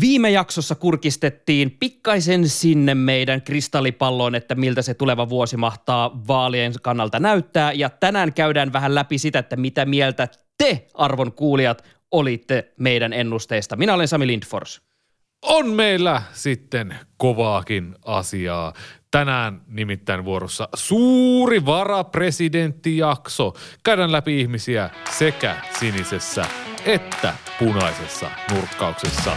Viime jaksossa kurkistettiin pikkaisen sinne meidän kristallipalloon, että miltä se tuleva vuosi mahtaa vaalien kannalta näyttää. Ja tänään käydään vähän läpi sitä, että mitä mieltä te, arvon kuulijat, olitte meidän ennusteista. Minä olen Sami Lindfors. On meillä sitten kovaakin asiaa. Tänään nimittäin vuorossa suuri varapresidenttijakso. Käydään läpi ihmisiä sekä sinisessä että punaisessa nurkkauksessa.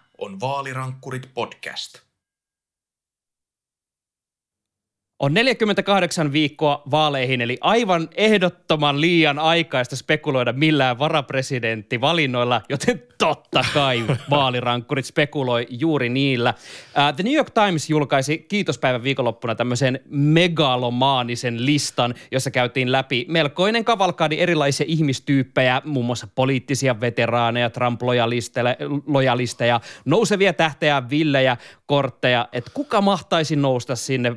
on Vaalirankkurit podcast. On 48 viikkoa vaaleihin, eli aivan ehdottoman liian aikaista spekuloida millään varapresidenttivalinnoilla, joten totta kai vaalirankkurit spekuloi juuri niillä. Uh, The New York Times julkaisi kiitospäivän viikonloppuna tämmöisen megalomaanisen listan, jossa käytiin läpi melkoinen kavalkaadi erilaisia ihmistyyppejä, muun muassa poliittisia veteraaneja, Trump-lojalisteja, nousevia tähtejä, villejä, kortteja, että kuka mahtaisi nousta sinne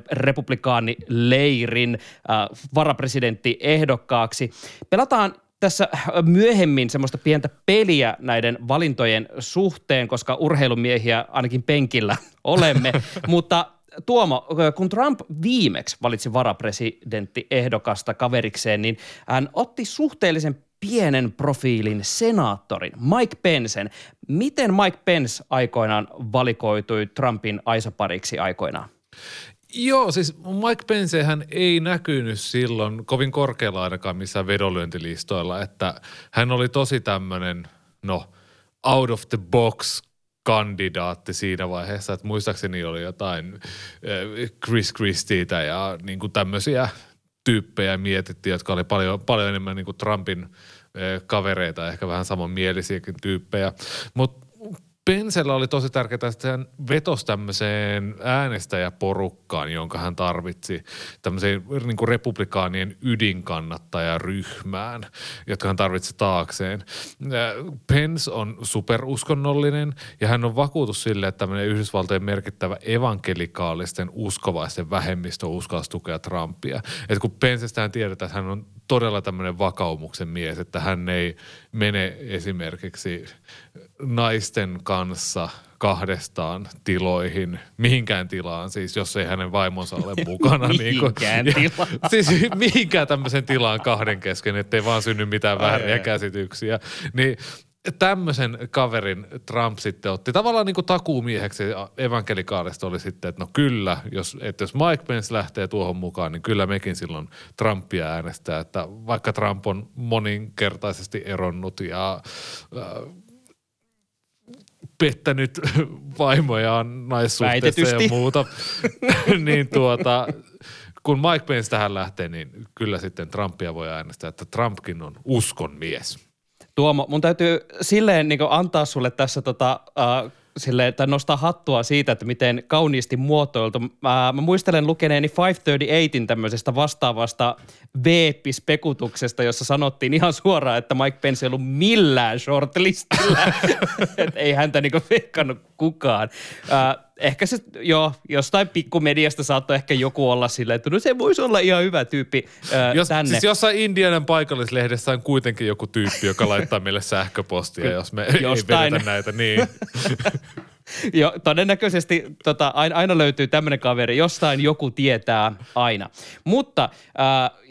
republikaanileirin äh, varapresidenttiehdokkaaksi. Pelataan tässä myöhemmin semmoista pientä peliä näiden valintojen suhteen, koska urheilumiehiä ainakin penkillä olemme, mutta Tuomo, kun Trump viimeksi valitsi varapresidenttiehdokasta kaverikseen, niin hän otti suhteellisen pienen profiilin senaattorin, Mike Pensen. Miten Mike Pence aikoinaan valikoitui Trumpin aisapariksi aikoinaan? Joo, siis Mike Pencehän ei näkynyt silloin kovin korkealla ainakaan missään vedonlyöntilistoilla, että hän oli tosi tämmöinen, no, out of the box kandidaatti siinä vaiheessa, että muistaakseni oli jotain äh, Chris Christieitä ja niin kuin tämmöisiä tyyppejä mietittiin, jotka oli paljon, paljon enemmän niin kuin Trumpin kavereita, ehkä vähän samanmielisiäkin tyyppejä. Mutta Pensellä oli tosi tärkeää, että hän vetosi tämmöiseen äänestäjäporukkaan, jonka hän tarvitsi tämmöiseen niin kuin republikaanien ydinkannattajaryhmään, jotka hän tarvitsi taakseen. Pence on superuskonnollinen ja hän on vakuutus sille, että tämmöinen Yhdysvaltojen merkittävä evankelikaalisten uskovaisten vähemmistö uskalsi tukea Trumpia. Et kun Pencestä tiedetään, että hän on todella tämmöinen vakaumuksen mies, että hän ei mene esimerkiksi naisten kanssa kahdestaan tiloihin, mihinkään tilaan, siis jos ei hänen vaimonsa ole mukana. mihinkään niin kuin, ja, Siis mihinkään tämmöisen tilaan kahden kesken, ettei vaan synny mitään vääriä käsityksiä. Niin tämmöisen kaverin Trump sitten otti tavallaan niin kuin takuumieheksi evankelikaalista oli sitten, että no kyllä, jos, että jos Mike Pence lähtee tuohon mukaan, niin kyllä mekin silloin Trumpia äänestää, että vaikka Trump on moninkertaisesti eronnut ja äh, pettänyt vaimojaan naissuhteessa ja muuta, niin tuota, kun Mike Pence tähän lähtee, niin kyllä sitten Trumpia voi äänestää, että Trumpkin on uskon mies. Tuomo, mun täytyy silleen niin antaa sulle tässä tota, äh, silleen, tai nostaa hattua siitä, että miten kauniisti muotoiltu. Mä, mä muistelen lukeneeni 538in tämmöisestä vastaavasta veeppi-spekutuksesta, jossa sanottiin ihan suoraan, että Mike Pence ei ollut millään shortlistilla. että ei häntä niinku veikkannut kukaan. Äh, ehkä se, joo, jostain pikkumediasta saattoi ehkä joku olla silleen, että no se voisi olla ihan hyvä tyyppi ää, jos, tänne. Siis jossain Indianan paikallislehdessä on kuitenkin joku tyyppi, joka laittaa meille sähköpostia, jos me jostain. ei vedetä näitä. Niin. Jo, todennäköisesti tota, aina, löytyy tämmöinen kaveri, jostain joku tietää aina. Mutta äh,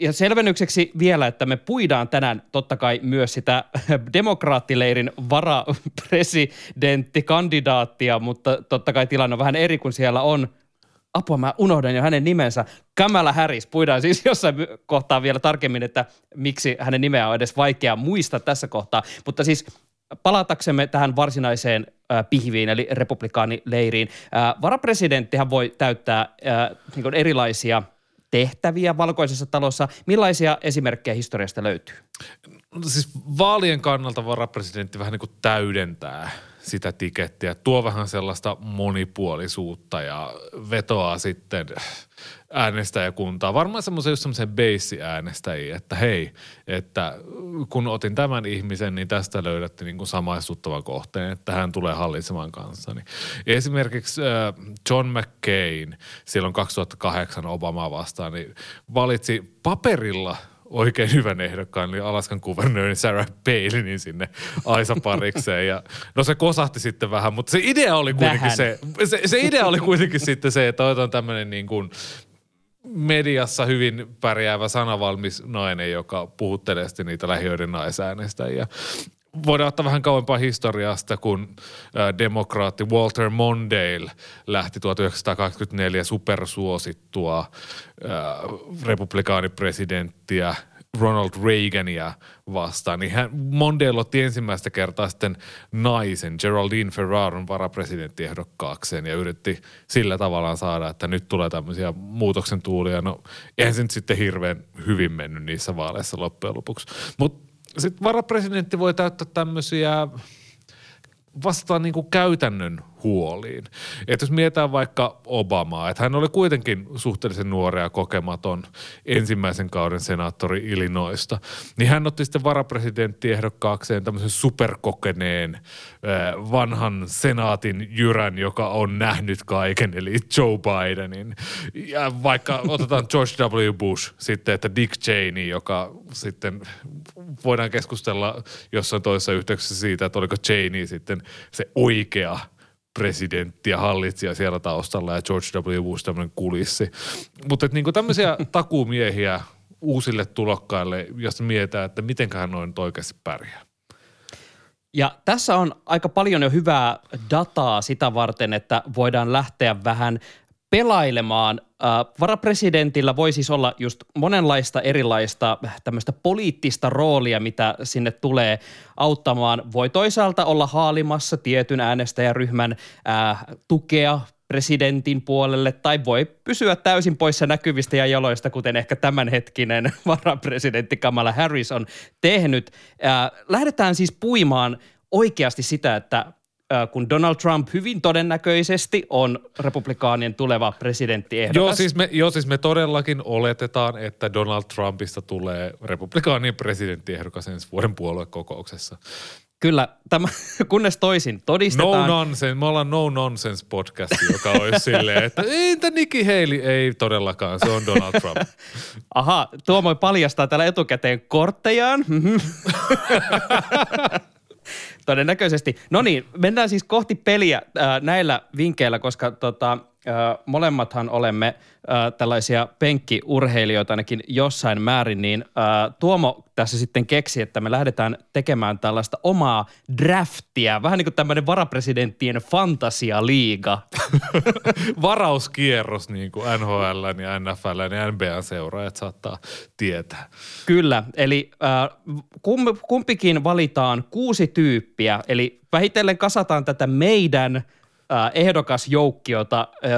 ja selvennykseksi vielä, että me puidaan tänään totta kai myös sitä demokraattileirin varapresidenttikandidaattia, mutta totta kai tilanne on vähän eri, kun siellä on apua, mä unohdan jo hänen nimensä. Kamala Harris, puidaan siis jossain kohtaa vielä tarkemmin, että miksi hänen nimeä on edes vaikea muistaa tässä kohtaa. Mutta siis palataksemme tähän varsinaiseen pihviin, eli republikaanileiriin. Varapresidenttihän voi täyttää äh, niin erilaisia tehtäviä valkoisessa talossa. Millaisia esimerkkejä historiasta löytyy? No, siis vaalien kannalta varapresidentti vähän niin kuin täydentää sitä tikettiä, tuo vähän sellaista monipuolisuutta ja vetoaa sitten äänestäjäkuntaa. Varmaan semmoisen just semmoisen beissi-äänestäjiä, että hei, että kun otin tämän ihmisen, niin tästä löydätte niin kuin samaistuttavan kohteen, että hän tulee hallitsemaan kanssani. Esimerkiksi äh, John McCain silloin 2008 Obamaa vastaan, niin valitsi paperilla – oikein hyvän ehdokkaan, eli Alaskan kuvernööri Sarah Palinin sinne Aisa parikseen. Ja, no se kosahti sitten vähän, mutta se idea oli kuitenkin se, se, se, idea oli kuitenkin sitten se, että otetaan tämmöinen niin kuin mediassa hyvin pärjäävä sanavalmis nainen, joka puhuttelee sitten niitä lähiöiden naisäänestäjiä. Voidaan ottaa vähän kauempaa historiasta, kun demokraatti Walter Mondale lähti 1924 supersuosittua republikaanipresidenttiä Ronald Reagania vastaan, niin hän, Mondale otti ensimmäistä kertaa sitten naisen, Geraldine Ferraron varapresidenttiehdokkaakseen ja yritti sillä tavallaan saada, että nyt tulee tämmöisiä muutoksen tuulia. No eihän se nyt sitten hirveän hyvin mennyt niissä vaaleissa loppujen lopuksi. Mutta sitten varapresidentti voi täyttää tämmöisiä vastaan niin kuin käytännön huoliin. Että jos mietitään vaikka Obamaa, että hän oli kuitenkin suhteellisen nuori ja kokematon ensimmäisen kauden senaattori Illinoista, niin hän otti sitten varapresidenttiehdokkaakseen tämmöisen superkokeneen vanhan senaatin jyrän, joka on nähnyt kaiken, eli Joe Bidenin. Ja vaikka otetaan George W. Bush sitten, että Dick Cheney, joka sitten voidaan keskustella jossain toisessa yhteyksessä siitä, että oliko Cheney sitten se oikea – presidentti ja hallitsija siellä taustalla ja George W. Bush tämmöinen kulissi. Mutta niinku tämmöisiä takuumiehiä uusille tulokkaille, jos mietitään, että mitenköhän noin oikeasti pärjää. Ja tässä on aika paljon jo hyvää dataa sitä varten, että voidaan lähteä vähän pelailemaan. Äh, varapresidentillä voi siis olla just monenlaista erilaista tämmöistä poliittista roolia, mitä sinne tulee auttamaan. Voi toisaalta olla haalimassa tietyn äänestäjäryhmän äh, tukea presidentin puolelle tai voi pysyä täysin poissa näkyvistä ja jaloista, kuten ehkä tämänhetkinen varapresidentti Kamala Harris on tehnyt. Äh, lähdetään siis puimaan oikeasti sitä, että kun Donald Trump hyvin todennäköisesti on republikaanien tuleva presidenttiehdokas. Joo siis, me, joo, siis me todellakin oletetaan, että Donald Trumpista tulee republikaanien presidenttiehdokas ensi vuoden puoluekokouksessa. Kyllä, tämä, kunnes toisin todistetaan. No nonsense, me ollaan no nonsense podcast, joka olisi silleen, että entä Nikki Haley? Ei todellakaan, se on Donald Trump. Aha, Tuomo paljastaa täällä etukäteen korttejaan. Todennäköisesti. No niin, mennään siis kohti peliä äh, näillä vinkkeillä, koska tota, molemmathan olemme tällaisia penkkiurheilijoita ainakin jossain määrin, niin Tuomo tässä sitten keksi, että me lähdetään tekemään tällaista omaa draftia, vähän niin kuin tämmöinen varapresidenttien fantasialiiga. Varauskierros niin kuin NHL ja NFL ja NBA seuraajat saattaa tietää. Kyllä, eli kumpikin valitaan kuusi tyyppiä, eli vähitellen kasataan tätä meidän ehdokasjoukkiota äh,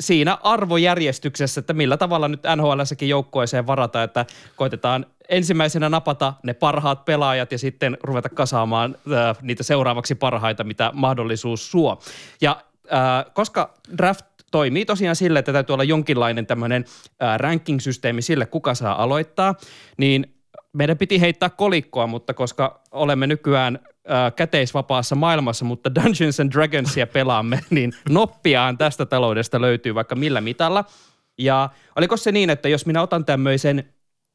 siinä arvojärjestyksessä, että millä tavalla nyt NHLssäkin joukkueeseen varata, että koitetaan ensimmäisenä napata ne parhaat pelaajat ja sitten ruveta kasaamaan äh, niitä seuraavaksi parhaita, mitä mahdollisuus suo. Ja äh, koska draft toimii tosiaan sille, että täytyy olla jonkinlainen tämmöinen äh, ranking-systeemi sille, kuka saa aloittaa, niin meidän piti heittää kolikkoa, mutta koska olemme nykyään äh, käteisvapaassa maailmassa, mutta Dungeons and Dragonsia pelaamme, niin noppiaan tästä taloudesta löytyy vaikka millä mitalla. Ja oliko se niin, että jos minä otan tämmöisen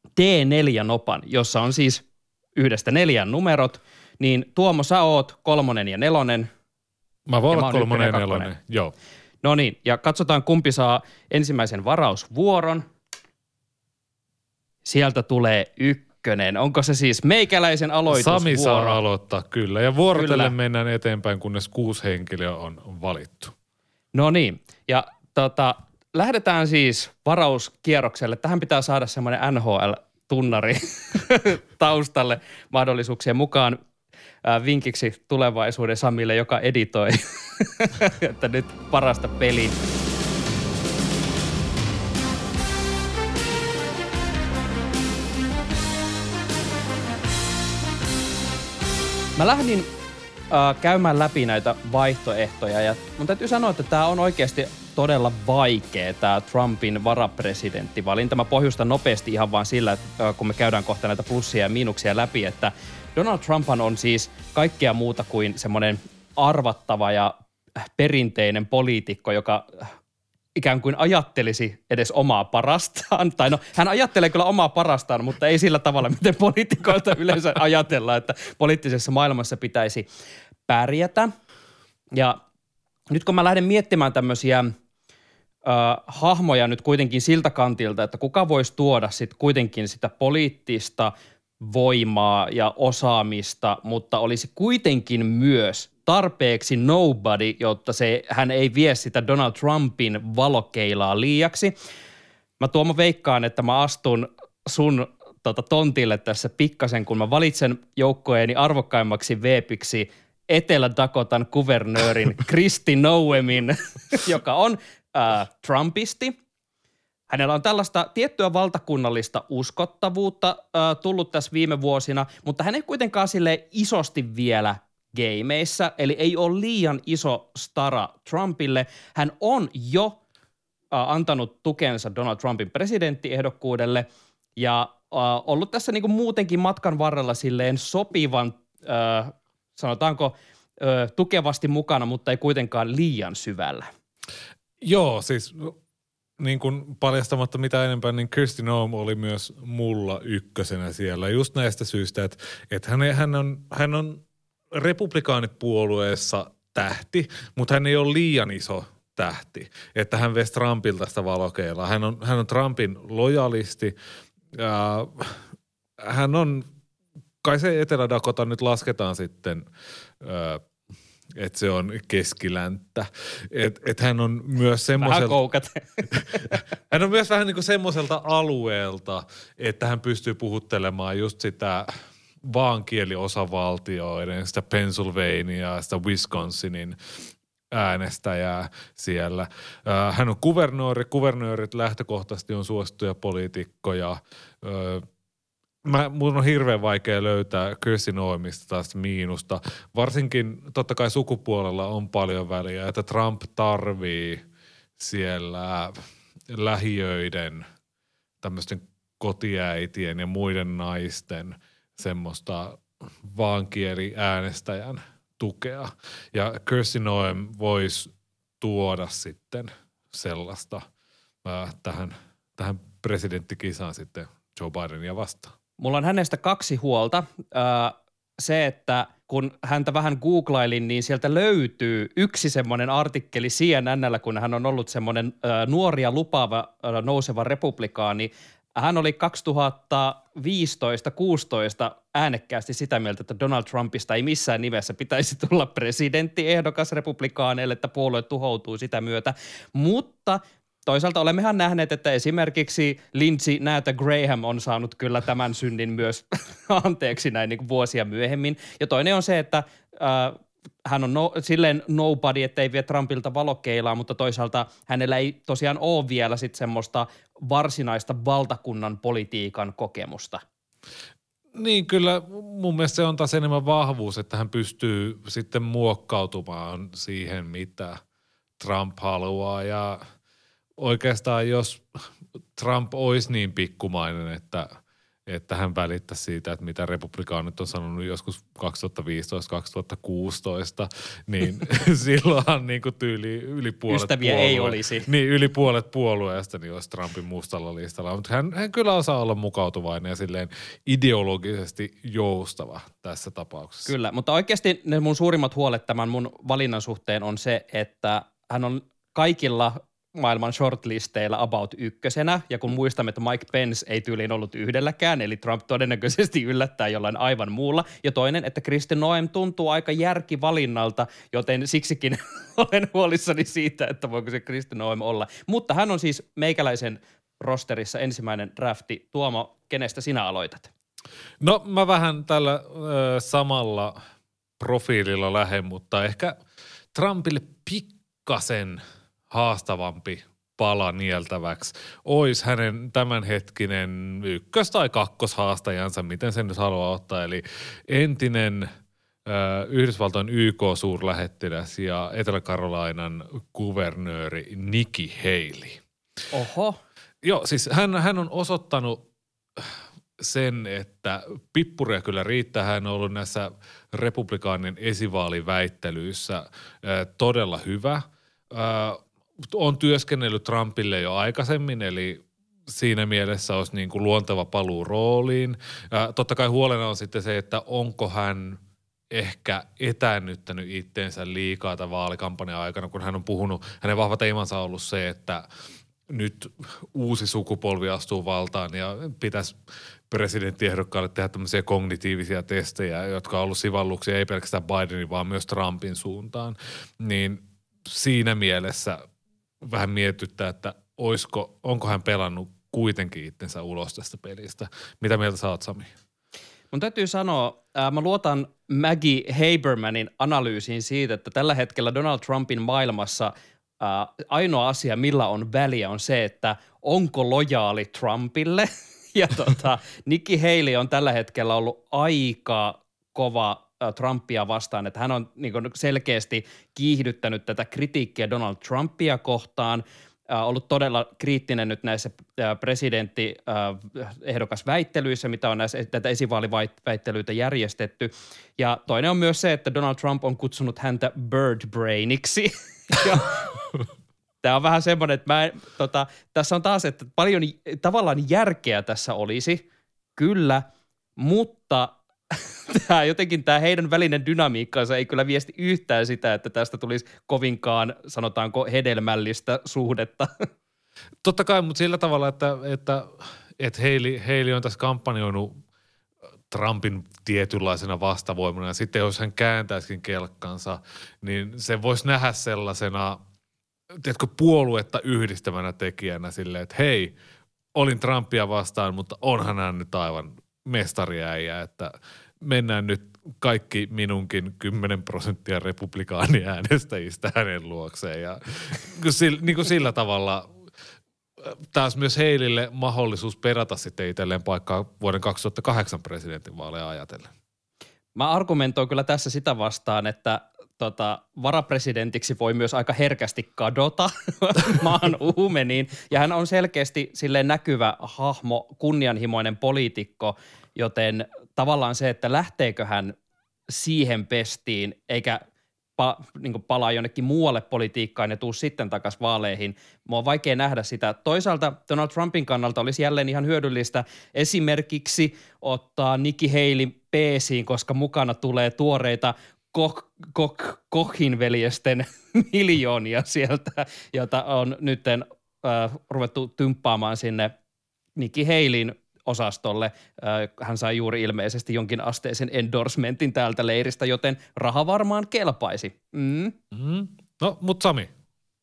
T4-nopan, jossa on siis yhdestä neljän numerot, niin Tuomo, sä oot kolmonen ja nelonen. Mä voin olla kolmonen ja nelonen, joo. No niin, ja katsotaan kumpi saa ensimmäisen varausvuoron. Sieltä tulee ykkönen. Onko se siis meikäläisen aloitusvuoro? Sami saa aloittaa, kyllä. Ja vuorotellen mennään eteenpäin, kunnes kuusi henkilöä on valittu. No niin, ja tota, lähdetään siis varauskierrokselle. Tähän pitää saada semmoinen NHL-tunnari taustalle mahdollisuuksien mukaan vinkiksi tulevaisuuden Samille, joka editoi, että nyt parasta peliä. Mä lähdin äh, käymään läpi näitä vaihtoehtoja ja mun täytyy sanoa, että tämä on oikeasti todella vaikea tämä Trumpin varapresidenttivalinta. Mä pohjustan nopeasti ihan vaan sillä, että äh, kun me käydään kohta näitä plussia ja miinuksia läpi, että Donald Trump on siis kaikkea muuta kuin semmoinen arvattava ja perinteinen poliitikko, joka ikään kuin ajattelisi edes omaa parastaan. Tai no, hän ajattelee kyllä omaa parastaan, mutta ei sillä tavalla, miten poliitikoilta yleensä ajatellaan, että poliittisessa maailmassa pitäisi pärjätä. Ja nyt kun mä lähden miettimään tämmöisiä äh, hahmoja nyt kuitenkin siltä kantilta, että kuka voisi tuoda sitten kuitenkin sitä poliittista voimaa ja osaamista, mutta olisi kuitenkin myös tarpeeksi nobody, jotta se, hän ei vie sitä Donald Trumpin valokeilaa liiaksi. Mä Tuomo veikkaan, että mä astun sun tota, tontille tässä pikkasen, kun mä valitsen joukkoeeni arvokkaimmaksi veepiksi Etelä-Dakotan kuvernöörin Kristi Noemin, joka on äh, Trumpisti. Hänellä on tällaista tiettyä valtakunnallista uskottavuutta äh, tullut tässä viime vuosina, mutta hän ei kuitenkaan sille isosti vielä gameissa, eli ei ole liian iso stara Trumpille. Hän on jo antanut tukensa Donald Trumpin presidenttiehdokkuudelle ja ollut tässä niinku muutenkin matkan varrella silleen sopivan, äh, sanotaanko, äh, tukevasti mukana, mutta ei kuitenkaan liian syvällä. Joo, siis niin kuin paljastamatta mitä enempää, niin Kirsti Noem oli myös mulla ykkösenä siellä. Just näistä syistä, että, että hän, hän, on, hän on republikaanipuolueessa tähti, mutta hän ei ole liian iso tähti, että hän vesi Trumpilta sitä valokeilaa. Hän on, hän on Trumpin lojalisti. Ja hän on, kai se Etelä-Dakota nyt lasketaan sitten, että se on keskilänttä. Että et hän on myös semmoiselta... Hän on myös vähän niin kuin semmoiselta alueelta, että hän pystyy puhuttelemaan just sitä – vaankieliosavaltioiden, sitä Pennsylvania, sitä Wisconsinin äänestäjää siellä. Hän on kuvernööri. Kuvernöörit lähtökohtaisesti on suosittuja poliitikkoja. Mä, mun on hirveän vaikea löytää Kirsi Noemista taas miinusta. Varsinkin totta kai sukupuolella on paljon väliä, että Trump tarvii siellä lähiöiden, tämmöisten kotiäitien ja muiden naisten – semmoista vaankieli äänestäjän tukea. Ja Kirsty Noem voisi tuoda sitten sellaista ää, tähän, tähän presidenttikisaan sitten Joe Bidenia vastaan. Mulla on hänestä kaksi huolta. Ää, se, että kun häntä vähän googlailin, niin sieltä löytyy yksi semmoinen artikkeli CNNllä, kun hän on ollut semmoinen ää, nuori ja lupaava ää, nouseva republikaani, hän oli 2015-16 äänekkäästi sitä mieltä, että Donald Trumpista ei missään nimessä pitäisi tulla presidenttiehdokas republikaaneille, että puolue tuhoutuu sitä myötä. Mutta toisaalta olemmehan nähneet, että esimerkiksi Lindsey Näytä Graham on saanut kyllä tämän synnin myös anteeksi näin niin kuin vuosia myöhemmin. Ja toinen on se, että äh, hän on no, silleen nobody, ettei vie Trumpilta valokeilaa, mutta toisaalta hänellä ei tosiaan ole vielä sit semmoista varsinaista valtakunnan politiikan kokemusta. Niin, kyllä mun mielestä se on taas enemmän vahvuus, että hän pystyy sitten muokkautumaan siihen, mitä Trump haluaa. Ja oikeastaan jos Trump olisi niin pikkumainen, että – että hän välittäisi siitä, että mitä republikaanit on sanonut joskus 2015-2016, niin silloinhan niin kuin tyyli yli puolet Ystäviä puolue, ei olisi. Niin, yli puolet puolueesta niin olisi Trumpin mustalla listalla. Mutta hän, hän kyllä osaa olla mukautuvainen ja silleen ideologisesti joustava tässä tapauksessa. Kyllä, mutta oikeasti ne mun suurimmat huolet tämän mun valinnan suhteen on se, että hän on kaikilla maailman shortlisteilla about ykkösenä, ja kun muistamme, että Mike Pence ei tyyliin ollut yhdelläkään, eli Trump todennäköisesti yllättää jollain aivan muulla, ja toinen, että Kristi Noem tuntuu aika järkivalinnalta, joten siksikin olen huolissani siitä, että voiko se Kristi Noem olla. Mutta hän on siis meikäläisen rosterissa ensimmäinen drafti. Tuomo, kenestä sinä aloitat? No mä vähän tällä ö, samalla profiililla lähden, mutta ehkä Trumpille pikkasen – haastavampi pala nieltäväksi olisi hänen tämänhetkinen ykkös- tai kakkoshaastajansa, miten sen nyt haluaa ottaa. Eli entinen Yhdysvaltojen YK-suurlähettiläs ja Etelä-Karolainan kuvernööri Nikki Haley. Oho. Joo, siis hän, hän on osoittanut sen, että pippuria kyllä riittää. Hän on ollut näissä republikaanin esivaaliväittelyissä todella hyvä. On työskennellyt Trumpille jo aikaisemmin, eli siinä mielessä olisi niin kuin luonteva paluu rooliin. Ö, totta kai huolena on sitten se, että onko hän ehkä etäännyttänyt itteensä liikaa tämän vaalikampanjan aikana, kun hän on puhunut, hänen vahva teemansa on ollut se, että nyt uusi sukupolvi astuu valtaan ja pitäisi presidenttiehdokkaalle tehdä tämmöisiä kognitiivisia testejä, jotka on ollut sivalluksia ei pelkästään Bidenin, vaan myös Trumpin suuntaan. Niin siinä mielessä vähän mietityttää, että oisko, onko hän pelannut kuitenkin itsensä ulos tästä pelistä. Mitä mieltä sä oot, Sami? Mun täytyy sanoa, ää, mä luotan Maggie Habermanin analyysiin siitä, että tällä hetkellä Donald Trumpin maailmassa ää, ainoa asia, millä on väliä, on se, että onko lojaali Trumpille. Ja tota, Nikki Haley on tällä hetkellä ollut aika kova Trumpia vastaan, että hän on niin kuin selkeästi kiihdyttänyt tätä kritiikkiä Donald Trumpia kohtaan, ollut todella kriittinen nyt näissä presidenttiehdokasväittelyissä, mitä on näissä tätä esivaaliväittelyitä järjestetty. Ja toinen on myös se, että Donald Trump on kutsunut häntä bird brainiksi. ja Tämä on vähän semmoinen, että mä, en- tota, tässä on taas, että paljon tavallaan järkeä tässä olisi, kyllä, mutta tämä jotenkin tämä heidän välinen dynamiikkansa ei kyllä viesti yhtään sitä, että tästä tulisi kovinkaan, sanotaanko, hedelmällistä suhdetta. Totta kai, mutta sillä tavalla, että, että, että Heili, Heili on tässä kampanjoinut Trumpin tietynlaisena vastavoimana. Ja sitten jos hän kääntäisikin kelkkansa, niin se voisi nähdä sellaisena, tiedätkö, puoluetta yhdistävänä tekijänä silleen, että hei, olin Trumpia vastaan, mutta onhan hän nyt aivan mestariäijä, että mennään nyt kaikki minunkin 10 prosenttia republikaaniäänestäjistä hänen luokseen. Ja sillä, niin kuin sillä tavalla taas myös Heilille mahdollisuus perata sitten itselleen paikkaa vuoden 2008 presidentinvaaleja ajatellen. Mä argumentoin kyllä tässä sitä vastaan, että tota, varapresidentiksi voi myös aika herkästi kadota maan uumeniin. Ja hän on selkeästi silleen näkyvä hahmo, kunnianhimoinen poliitikko, joten tavallaan se, että lähteekö hän siihen pestiin, eikä pa, niin palaa jonnekin muualle politiikkaan ja tuu sitten takaisin vaaleihin. Mua on vaikea nähdä sitä. Toisaalta Donald Trumpin kannalta olisi jälleen ihan hyödyllistä esimerkiksi ottaa Nikki Haley peesiin, koska mukana tulee tuoreita Koch, Koch, Kochin veljesten miljoonia sieltä, jota on nyt äh, ruvettu tymppaamaan sinne Nikki Haleyn osastolle. Äh, Hän sai juuri ilmeisesti jonkin asteisen endorsementin täältä leiristä, joten raha varmaan kelpaisi. Mm. Mm. No, mutta Sami,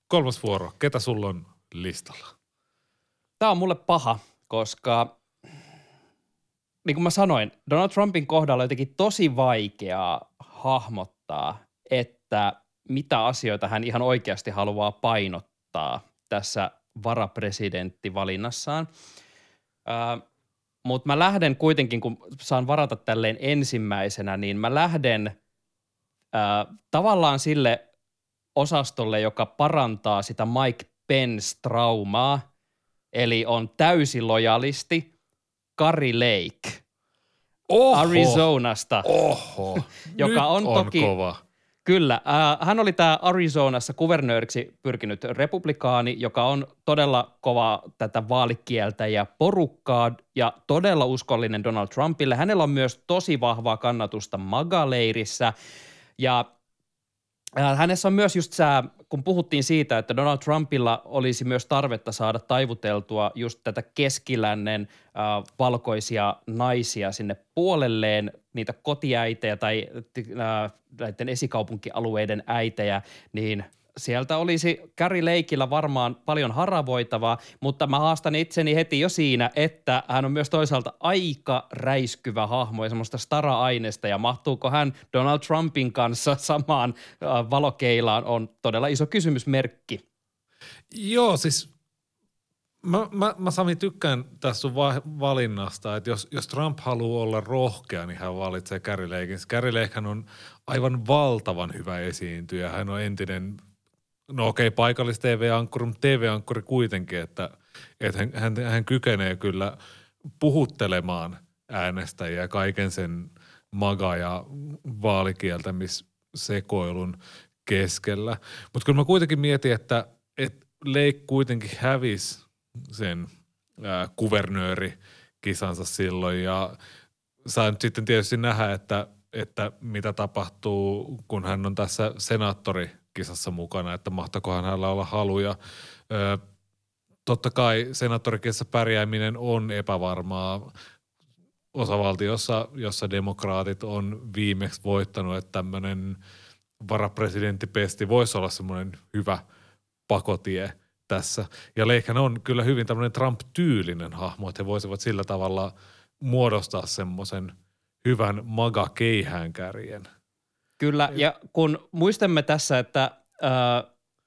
kolmas vuoro. Ketä sulla on listalla? Tämä on mulle paha, koska niin kuin mä sanoin, Donald Trumpin kohdalla on jotenkin tosi vaikeaa hahmottaa, että mitä asioita hän ihan oikeasti haluaa painottaa tässä varapresidenttivalinnassaan. Äh, Mutta mä lähden kuitenkin, kun saan varata tälleen ensimmäisenä, niin mä lähden äh, tavallaan sille osastolle, joka parantaa sitä Mike Pence-traumaa, eli on täysi lojalisti Kari Lake Oho, Arizonasta. Oho, Joka Nyt on on toki- kova. Kyllä, äh, hän oli tämä Arizonassa kuvernööriksi pyrkinyt republikaani, joka on todella kova tätä vaalikieltä ja porukkaa ja todella uskollinen Donald Trumpille. Hänellä on myös tosi vahvaa kannatusta MAGA-leirissä ja hänessä on myös just sää, kun puhuttiin siitä, että Donald Trumpilla olisi myös tarvetta saada taivuteltua just tätä keskilännen äh, valkoisia naisia sinne puolelleen, niitä kotiäitejä tai äh, näiden esikaupunkialueiden äitejä, niin sieltä olisi Gary Leikillä varmaan paljon haravoitavaa, mutta mä haastan itseni heti jo siinä, että hän on myös toisaalta aika räiskyvä hahmo ja semmoista stara-aineesta ja mahtuuko hän Donald Trumpin kanssa samaan äh, valokeilaan on todella iso kysymysmerkki. Joo, siis Mä, mä, mä Sami tykkään tässä sun va- valinnasta, että jos, jos Trump haluaa olla rohkea, niin hän valitsee. Gary Lakehän on aivan valtavan hyvä esiintyjä. Hän on entinen, no okei, paikallis TV-ankkuri, mutta TV-ankkuri kuitenkin, että, että hän, hän, hän kykenee kyllä puhuttelemaan äänestäjiä kaiken sen maga- ja vaalikieltämissekoilun keskellä. Mutta kyllä mä kuitenkin mietin, että, että Lake kuitenkin hävisi sen ää, kuvernöörikisansa silloin ja saa nyt sitten tietysti nähdä, että, että mitä tapahtuu, kun hän on tässä senaattorikisassa mukana, että mahtakohan hänellä olla haluja. Ö, totta kai senaattorikisassa pärjääminen on epävarmaa osavaltiossa, jossa demokraatit on viimeksi voittanut, että tämmöinen varapresidenttipesti voisi olla semmoinen hyvä pakotie tässä. Ja Leikhän on kyllä hyvin tämmöinen Trump-tyylinen hahmo, että he voisivat sillä tavalla muodostaa semmoisen hyvän maga keihäänkärjen. Kyllä, ja kun muistamme tässä, että äh,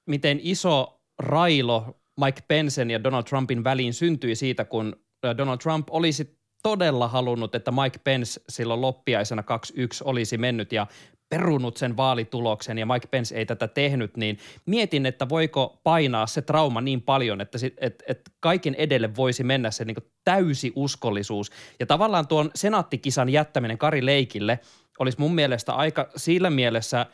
miten iso railo Mike Pensen ja Donald Trumpin väliin syntyi siitä, kun Donald Trump olisi todella halunnut, että Mike Pence silloin loppiaisena 2-1 olisi mennyt ja perunut sen vaalituloksen ja Mike Pence ei tätä tehnyt, niin mietin, että voiko painaa se trauma niin paljon, että, sit, et, et kaiken edelle voisi mennä se niin täysi uskollisuus. Ja tavallaan tuon senaattikisan jättäminen Kari Leikille olisi mun mielestä aika sillä mielessä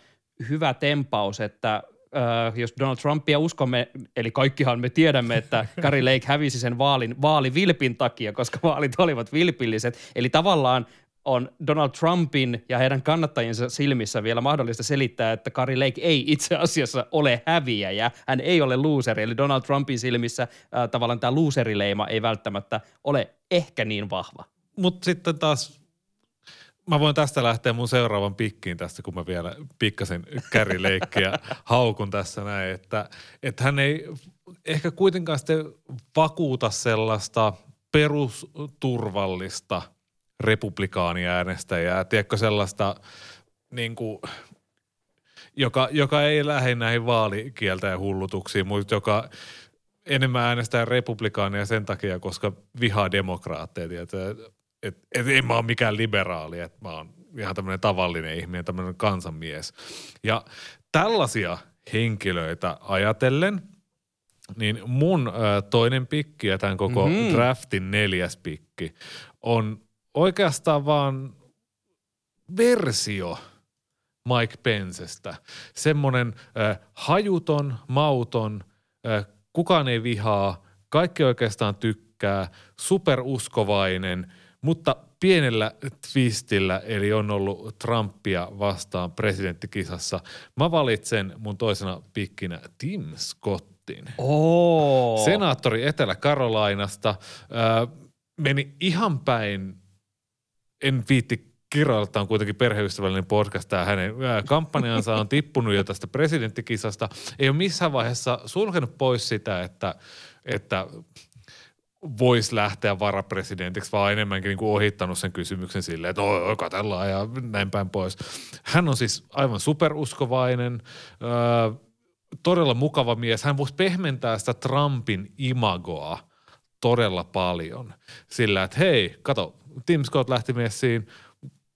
hyvä tempaus, että Uh, jos Donald Trumpia uskomme, eli kaikkihan me tiedämme, että Kari Lake hävisi sen vaalin vaalivilpin takia, koska vaalit olivat vilpilliset. Eli tavallaan on Donald Trumpin ja heidän kannattajiensa silmissä vielä mahdollista selittää, että Kari Lake ei itse asiassa ole häviäjä. Hän ei ole looseri, eli Donald Trumpin silmissä äh, tavallaan tämä looserileima ei välttämättä ole ehkä niin vahva. Mutta sitten taas mä voin tästä lähteä mun seuraavan pikkiin tästä, kun mä vielä pikkasen kärileikkiä haukun tässä näin, että, että hän ei ehkä kuitenkaan sitten vakuuta sellaista perusturvallista – republikaaniäänestäjää, tiedätkö sellaista, niin kuin, joka, joka ei lähde näihin vaalikieltä ja hullutuksiin, mutta joka enemmän äänestää republikaania sen takia, koska vihaa demokraatteja. Että et, et, en mä ole mikään liberaali, että mä oon ihan tämmöinen tavallinen ihminen, tämmöinen kansanmies. Ja tällaisia henkilöitä ajatellen, niin mun ö, toinen pikki ja tämän koko mm-hmm. draftin neljäs pikki on oikeastaan vaan versio Mike Pencestä. Semmoinen äh, hajuton, mauton, äh, kukaan ei vihaa, kaikki oikeastaan tykkää, superuskovainen, mutta pienellä twistillä, eli on ollut Trumpia vastaan presidenttikisassa. Mä valitsen mun toisena pikkinä Tim Scottin. Oh. Senaattori Etelä-Karolainasta. Äh, meni ihan päin en viitti kirjoittaa on kuitenkin perheystävällinen podcast. ja hänen kampanjansa on tippunut jo tästä presidenttikisasta. Ei ole missään vaiheessa sulkenut pois sitä, että, että voisi lähteä varapresidentiksi, vaan enemmänkin niin kuin ohittanut sen kysymyksen silleen, että oi, katellaan ja näin päin pois. Hän on siis aivan superuskovainen, öö, todella mukava mies. Hän voisi pehmentää sitä Trumpin imagoa todella paljon sillä, että hei, kato, Tim Scott lähti messiin,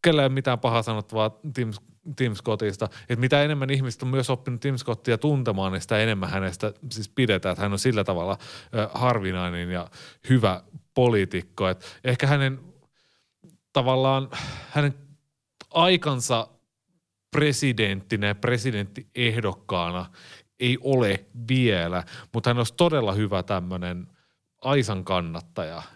kellä ei mitään pahaa sanottavaa Tim, Tim Scottista. Että mitä enemmän ihmiset on myös oppinut Tim Scottia tuntemaan, niin sitä enemmän hänestä siis pidetään. Että hän on sillä tavalla ö, harvinainen ja hyvä poliitikko. Että ehkä hänen tavallaan, hänen aikansa presidenttinä ja presidenttiehdokkaana ei ole vielä, mutta hän olisi todella hyvä tämmöinen Aisan kannattaja –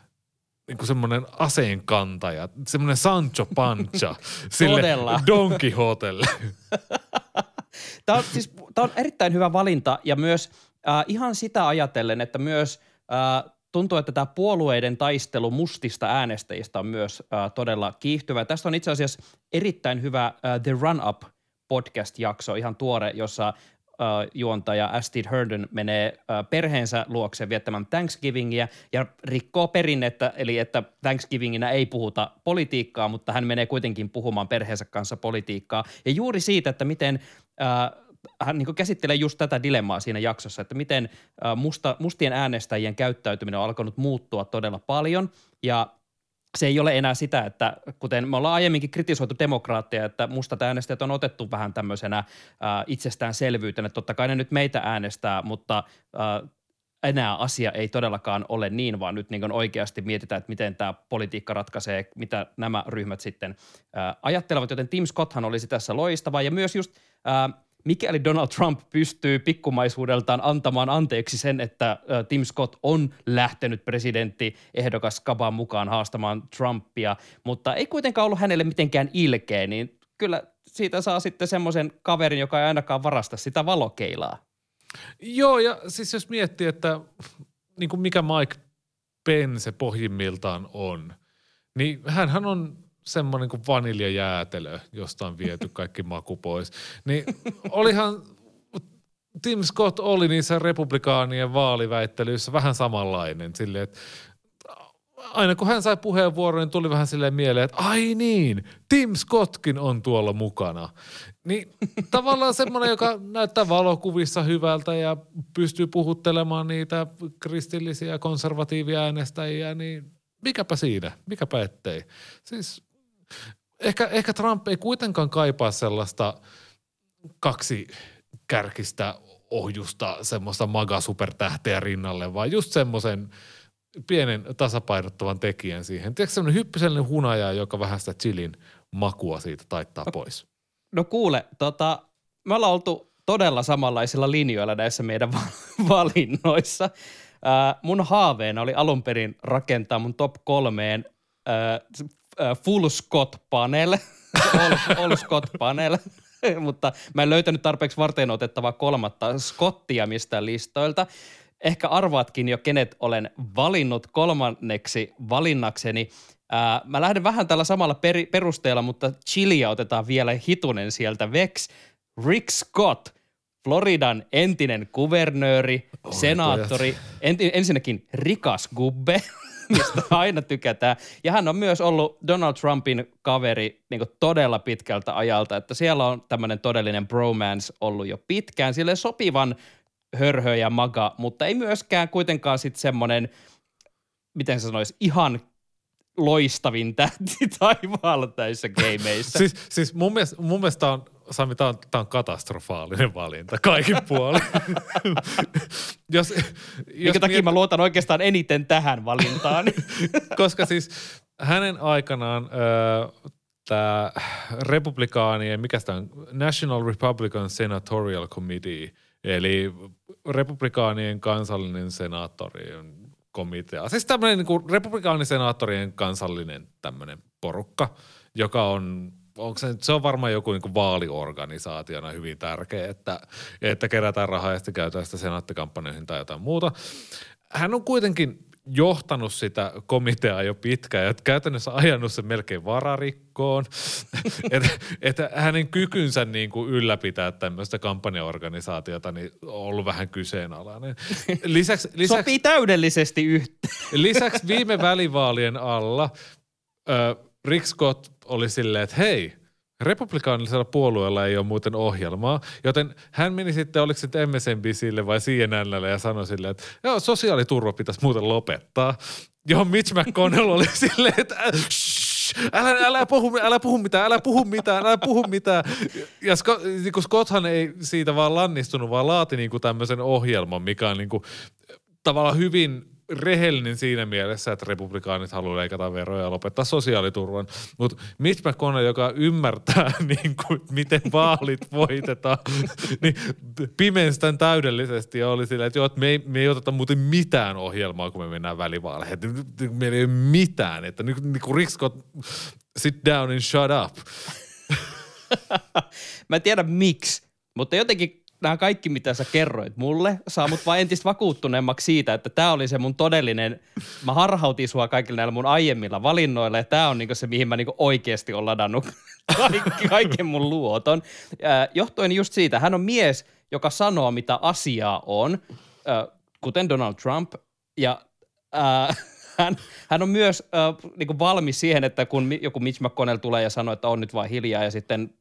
niin kuin semmoinen aseenkantaja, semmoinen Sancho Pancha sille Don Quixotelle. tämä, on, siis, tämä on erittäin hyvä valinta ja myös äh, ihan sitä ajatellen, että myös äh, tuntuu, että tämä puolueiden taistelu mustista äänestäjistä on myös äh, todella kiihtyvä. Tästä on itse asiassa erittäin hyvä äh, The Run Up podcast-jakso, ihan tuore, jossa juontaja Astrid Herndon menee perheensä luokse viettämään Thanksgivingia ja rikkoo perinnettä, eli että Thanksgivinginä ei puhuta politiikkaa, mutta hän menee kuitenkin puhumaan perheensä kanssa politiikkaa. Ja juuri siitä, että miten hän niin käsittelee just tätä dilemmaa siinä jaksossa, että miten musta, mustien äänestäjien käyttäytyminen on alkanut muuttua todella paljon ja se ei ole enää sitä, että kuten me ollaan aiemminkin kritisoitu demokraatteja, että mustat äänestäjät on otettu vähän tämmöisenä äh, itsestäänselvyytenä, totta kai ne nyt meitä äänestää, mutta äh, enää asia ei todellakaan ole niin, vaan nyt niin oikeasti mietitään, että miten tämä politiikka ratkaisee, mitä nämä ryhmät sitten ää, ajattelevat, joten Tim Scotthan olisi tässä loistava. Ja myös just ää, mikäli Donald Trump pystyy pikkumaisuudeltaan antamaan anteeksi sen, että Tim Scott on lähtenyt presidentti ehdokas Kaban mukaan haastamaan Trumpia, mutta ei kuitenkaan ollut hänelle mitenkään ilkeä, niin kyllä siitä saa sitten semmoisen kaverin, joka ei ainakaan varasta sitä valokeilaa. Joo, ja siis jos miettii, että niin kuin mikä Mike Pence pohjimmiltaan on, niin hän on semmoinen kuin vaniljajäätelö, josta on viety kaikki maku pois. Niin olihan Tim Scott oli niissä republikaanien vaaliväittelyissä vähän samanlainen. Silleen, että aina kun hän sai puheenvuoron, niin tuli vähän silleen mieleen, että ai niin, Tim Scottkin on tuolla mukana. Niin tavallaan semmoinen, joka näyttää valokuvissa hyvältä ja pystyy puhuttelemaan niitä kristillisiä konservatiivia äänestäjiä, niin mikäpä siinä, mikäpä ettei. Siis ehkä, ehkä Trump ei kuitenkaan kaipaa sellaista kaksi kärkistä ohjusta, semmoista maga-supertähteä rinnalle, vaan just semmoisen – pienen tasapainottavan tekijän siihen. Tiedätkö semmoinen hyppysellinen hunaja, joka vähän sitä chilin makua siitä taittaa no, pois? No kuule, tota, me ollaan oltu todella samanlaisilla linjoilla näissä meidän valinnoissa. Äh, mun haaveena oli alun perin rakentaa mun top kolmeen äh, full Scott panel, all, all Scott panel, mutta mä en löytänyt tarpeeksi varten otettavaa kolmatta Scottia mistään listoilta. Ehkä arvaatkin jo, kenet olen valinnut kolmanneksi valinnakseni. Ää, mä lähden vähän tällä samalla peri- perusteella, mutta Chilia otetaan vielä hitunen sieltä Vex. Rick Scott, Floridan entinen kuvernööri, senaattori, enti- ensinnäkin rikas gubbe, mistä aina tykätään. Ja hän on myös ollut Donald Trumpin kaveri niin todella pitkältä ajalta, että siellä on tämmöinen todellinen bromance ollut jo pitkään. Sille sopivan hörhö ja maga, mutta ei myöskään kuitenkaan sitten semmoinen, miten se sanoisi, ihan loistavin tähti taivaalla näissä gameissa. siis, siis mun mielestä, mun mielestä on, Sami, tämä on, tämä on katastrofaalinen valinta kaikin puolin. jos, jos Minkä takia miet... mä luotan oikeastaan eniten tähän valintaan. Koska siis hänen aikanaan äh, tämä republikaanien, mikä tämä on, National Republican Senatorial Committee – Eli republikaanien kansallinen senaattori komitea. Siis tämmöinen niin republikaanisenaattorien kansallinen tämmöinen porukka, joka on onko se, se on varmaan joku niin vaaliorganisaationa hyvin tärkeä, että, että kerätään rahaa ja sitten käytetään sitä senaattikampanjoihin tai jotain muuta. Hän on kuitenkin johtanut sitä komiteaa jo pitkään ja käytännössä ajanut sen melkein vararikkoon. että et hänen kykynsä niin kuin ylläpitää tämmöistä kampanjaorganisaatiota niin on ollut vähän kyseenalainen. Lisäksi, lisäksi, Sopii täydellisesti yhteen. lisäksi viime välivaalien alla äh, Rick Scott oli silleen, että hei – Republikaanisella puolueella ei ole muuten ohjelmaa, joten hän meni sitten, oliko se MSNBClle vai CNNlle ja sanoi silleen, että joo, sosiaaliturva pitäisi muuten lopettaa. Johon Mitch McConnell oli silleen, että älä, älä, puhu, älä puhu mitään, älä puhu mitään, älä puhu mitään. Ja Scott, niin Scotthan ei siitä vaan lannistunut, vaan laati niin kuin tämmöisen ohjelman, mikä on niin kuin, tavallaan hyvin rehellinen siinä mielessä, että republikaanit haluaa leikata veroja ja lopettaa sosiaaliturvan. Mutta Mitch McConnell, joka ymmärtää, niin kuin, miten vaalit voitetaan, niin pimensi tämän täydellisesti ja oli silleen, että, joo, että me, ei, me ei oteta muuten mitään ohjelmaa, kun me mennään välivaaleihin. Meillä ei ole mitään. Että niin, niin kuin Rick Scott, sit down and shut up. Mä en tiedä miksi, mutta jotenkin nämä kaikki, mitä sä kerroit mulle, saa mut vaan entistä vakuuttuneemmaksi siitä, että tämä oli se mun todellinen, mä harhautin sua kaikilla näillä mun aiemmilla valinnoilla, ja tämä on niinku se, mihin mä niinku oikeasti olen ladannut kaikki, kaiken mun luoton. johtuen just siitä, hän on mies, joka sanoo, mitä asiaa on, kuten Donald Trump, ja hän, hän on myös äh, niin valmis siihen, että kun joku Mitch McConnell tulee ja sanoo, että on nyt vain hiljaa ja sitten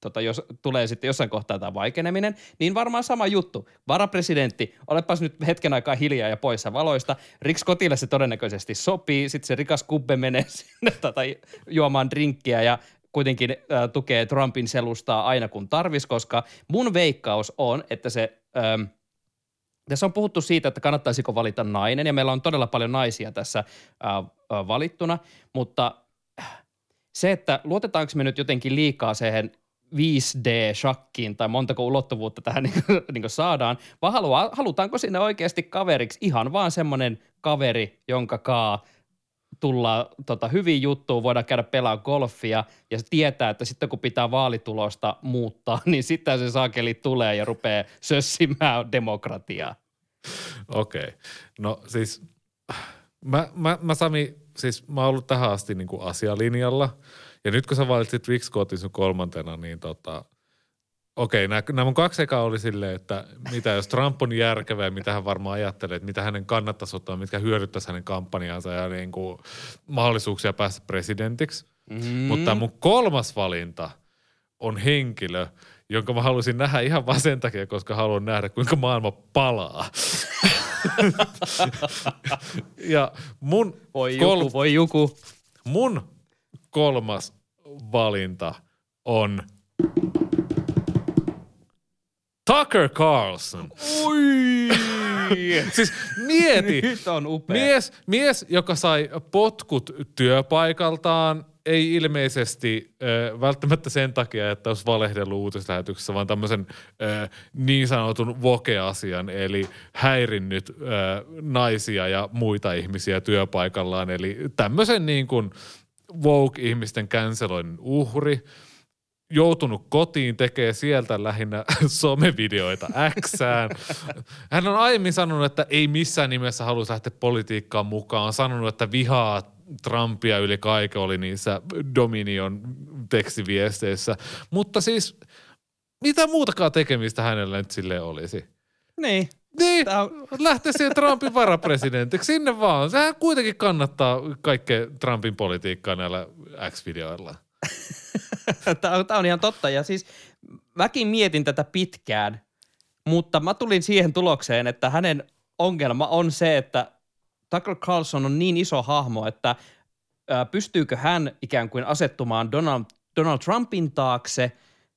tota, jos tulee sitten jossain kohtaa tämä vaikeneminen, niin varmaan sama juttu. Varapresidentti, olepas nyt hetken aikaa hiljaa ja poissa valoista. Rick Scottille se todennäköisesti sopii, sitten se rikas kubbe menee sinne tota, juomaan drinkkiä ja kuitenkin äh, tukee Trumpin selustaa aina kun tarvis, koska mun veikkaus on, että se... Ähm, tässä on puhuttu siitä, että kannattaisiko valita nainen, ja meillä on todella paljon naisia tässä äh, valittuna, mutta se, että luotetaanko me nyt jotenkin liikaa siihen 5D-shakkiin tai montako ulottuvuutta tähän niin kuin, niin kuin saadaan, vai halua, halutaanko sinne oikeasti kaveriksi ihan vaan semmoinen kaveri, jonka kaa tullaan tota, hyvin juttuun, voidaan käydä pelaa golfia ja tietää, että sitten kun pitää vaalitulosta muuttaa, niin sitten se saakeli tulee ja rupeaa sössimään demokratiaa. Okei. Okay. No siis mä, mä, mä Sami, siis mä oon ollut tähän asti niin kuin asialinjalla. Ja nyt kun sä valitsit Rick Scottin sun kolmantena, niin tota, okei, okay, nämä, nämä mun kaksi ekaa oli silleen, että mitä jos Trump on järkevä ja mitä hän varmaan ajattelee, että mitä hänen kannattaisi ottaa, mitkä hyödyttäisi hänen kampanjaansa ja niin kuin mahdollisuuksia päästä presidentiksi. Mm-hmm. Mutta mun kolmas valinta on henkilö, jonka mä halusin nähdä ihan vaan sen takia, koska haluan nähdä, kuinka maailma palaa. ja mun Voi joku, voi joku. Mun kolmas valinta on Tucker Carlson. Ui! Siis mieti, Nyt on upea. mies, mies, joka sai potkut työpaikaltaan, ei ilmeisesti ö, välttämättä sen takia, että olisi valehdellut uutislähetyksessä, vaan tämmöisen ö, niin sanotun voke-asian, eli häirinnyt ö, naisia ja muita ihmisiä työpaikallaan. Eli tämmöisen niin kuin woke-ihmisten canceloinnin uhri, joutunut kotiin, tekee sieltä lähinnä somevideoita Xään. Hän on aiemmin sanonut, että ei missään nimessä haluaisi lähteä politiikkaan mukaan. On sanonut, että vihaa Trumpia yli kaiken oli niissä Dominion tekstiviesteissä. Mutta siis mitä muutakaan tekemistä hänellä nyt sille olisi? Niin. Niin, Tää on... lähtee siihen Trumpin varapresidentiksi, sinne vaan. Sehän kuitenkin kannattaa kaikkea Trumpin politiikkaa näillä X-videoilla. Tämä on, on ihan totta. Ja siis mäkin mietin tätä pitkään, mutta mä tulin siihen tulokseen, että hänen ongelma on se, että Tucker Carlson on niin iso hahmo, että pystyykö hän ikään kuin asettumaan Donald, Donald Trumpin taakse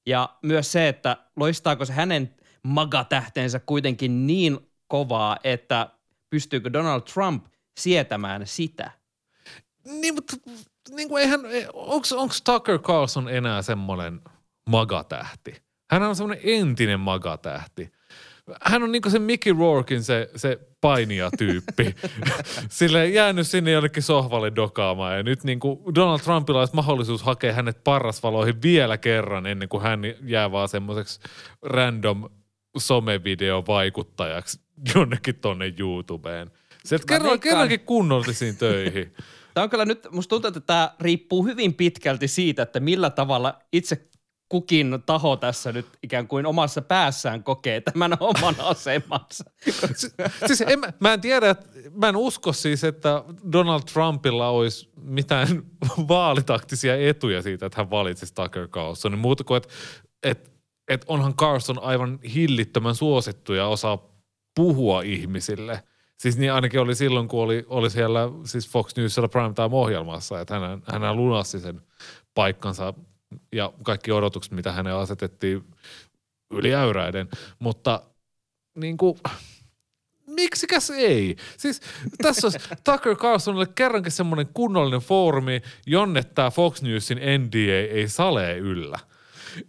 ja myös se, että loistaako se hänen magatähtensä kuitenkin niin kovaa, että pystyykö Donald Trump sietämään sitä. Niin, mutta niin kuin eihän, onko Tucker Carlson enää semmoinen magatähti? Hän on semmoinen entinen magatähti. Hän on niinku se Mickey Rourkin se, se painijatyyppi. Sille jäänyt sinne jonnekin sohvalle dokaamaan ja nyt niinku Donald Trumpilla olisi mahdollisuus hakea hänet parrasvaloihin vielä kerran ennen kuin hän jää vaan semmoiseksi random somevideo-vaikuttajaksi jonnekin tonne YouTubeen. Sieltä kerran, kerrankin kunnollisiin töihin. Tämä on kyllä nyt, musta tuntuu, että tämä riippuu hyvin pitkälti siitä, että millä tavalla itse kukin taho tässä nyt ikään kuin omassa päässään kokee tämän oman asemansa. Si- siis en, mä- en tiedä, mä en usko siis, että Donald Trumpilla olisi mitään vaalitaktisia etuja siitä, että hän valitsisi Tucker Carlsonin. Muuta kuin, että et, et onhan Carlson aivan hillittömän suosittu ja osaa puhua ihmisille. Siis niin ainakin oli silloin, kun oli, oli siellä siis Fox Newsilla Primetime-ohjelmassa, että hän, hän lunasti sen paikkansa ja kaikki odotukset, mitä hänelle asetettiin yli äyräiden. Mutta niin kuin, miksikäs ei? Siis tässä olisi Tucker Carlsonille kerrankin semmoinen kunnollinen foorumi, jonne tämä Fox Newsin NDA ei salee yllä.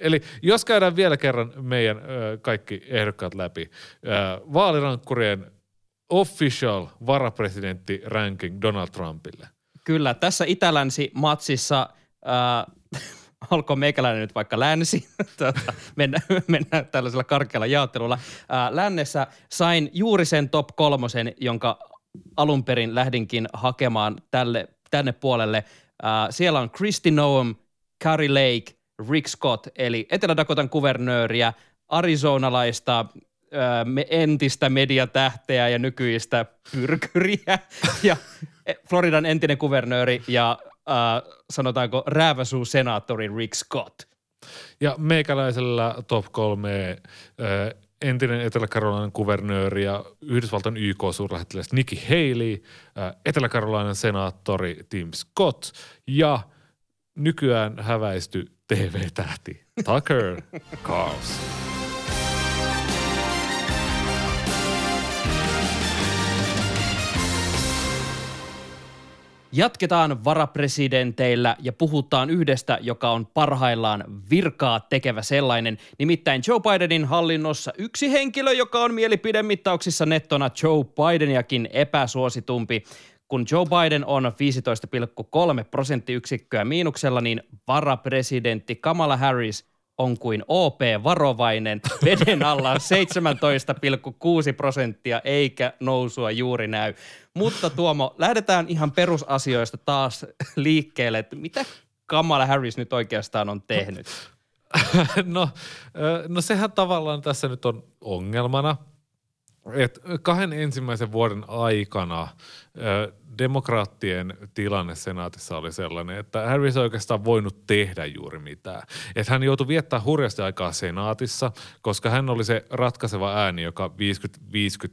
Eli jos käydään vielä kerran meidän ö, kaikki ehdokkaat läpi. Ö, vaalirankkurien official varapresidentti ranking Donald Trumpille. Kyllä, tässä Itä-Länsi-matsissa äh, olkoon meikäläinen nyt vaikka länsi, tuota, mennään, mennään tällaisella karkealla jaottelulla. Lännessä sain juuri sen top kolmosen, jonka alun perin lähdinkin hakemaan tälle, tänne puolelle. Siellä on Kristi Noem, Carrie Lake, Rick Scott, eli Etelä-Dakotan kuvernööriä, arizonalaista me- entistä mediatähteä ja nykyistä pyrkyriä ja Floridan entinen kuvernööri ja äh, sanotaanko rääväsuu senaattori Rick Scott. Ja meikäläisellä top kolme äh, entinen Etelä-Karolainan kuvernööri ja Yhdysvaltain YK-suurlähettiläs Nikki Haley, äh, Etelä-Karolainan senaattori Tim Scott ja nykyään häväisty TV-tähti Tucker Carlson. Jatketaan varapresidenteillä ja puhutaan yhdestä, joka on parhaillaan virkaa tekevä sellainen. Nimittäin Joe Bidenin hallinnossa yksi henkilö, joka on mielipidemittauksissa nettona Joe Bideniakin epäsuositumpi. Kun Joe Biden on 15,3 prosenttiyksikköä miinuksella, niin varapresidentti Kamala Harris on kuin OP varovainen, veden alla 17,6 prosenttia eikä nousua juuri näy. Mutta Tuomo, lähdetään ihan perusasioista taas liikkeelle, että mitä Kamala Harris nyt oikeastaan on tehnyt? no, no sehän tavallaan tässä nyt on ongelmana, että kahden ensimmäisen vuoden aikana demokraattien tilanne senaatissa oli sellainen, että Harris ei oikeastaan voinut tehdä juuri mitään. Että hän joutui viettää hurjasti aikaa senaatissa, koska hän oli se ratkaiseva ääni, joka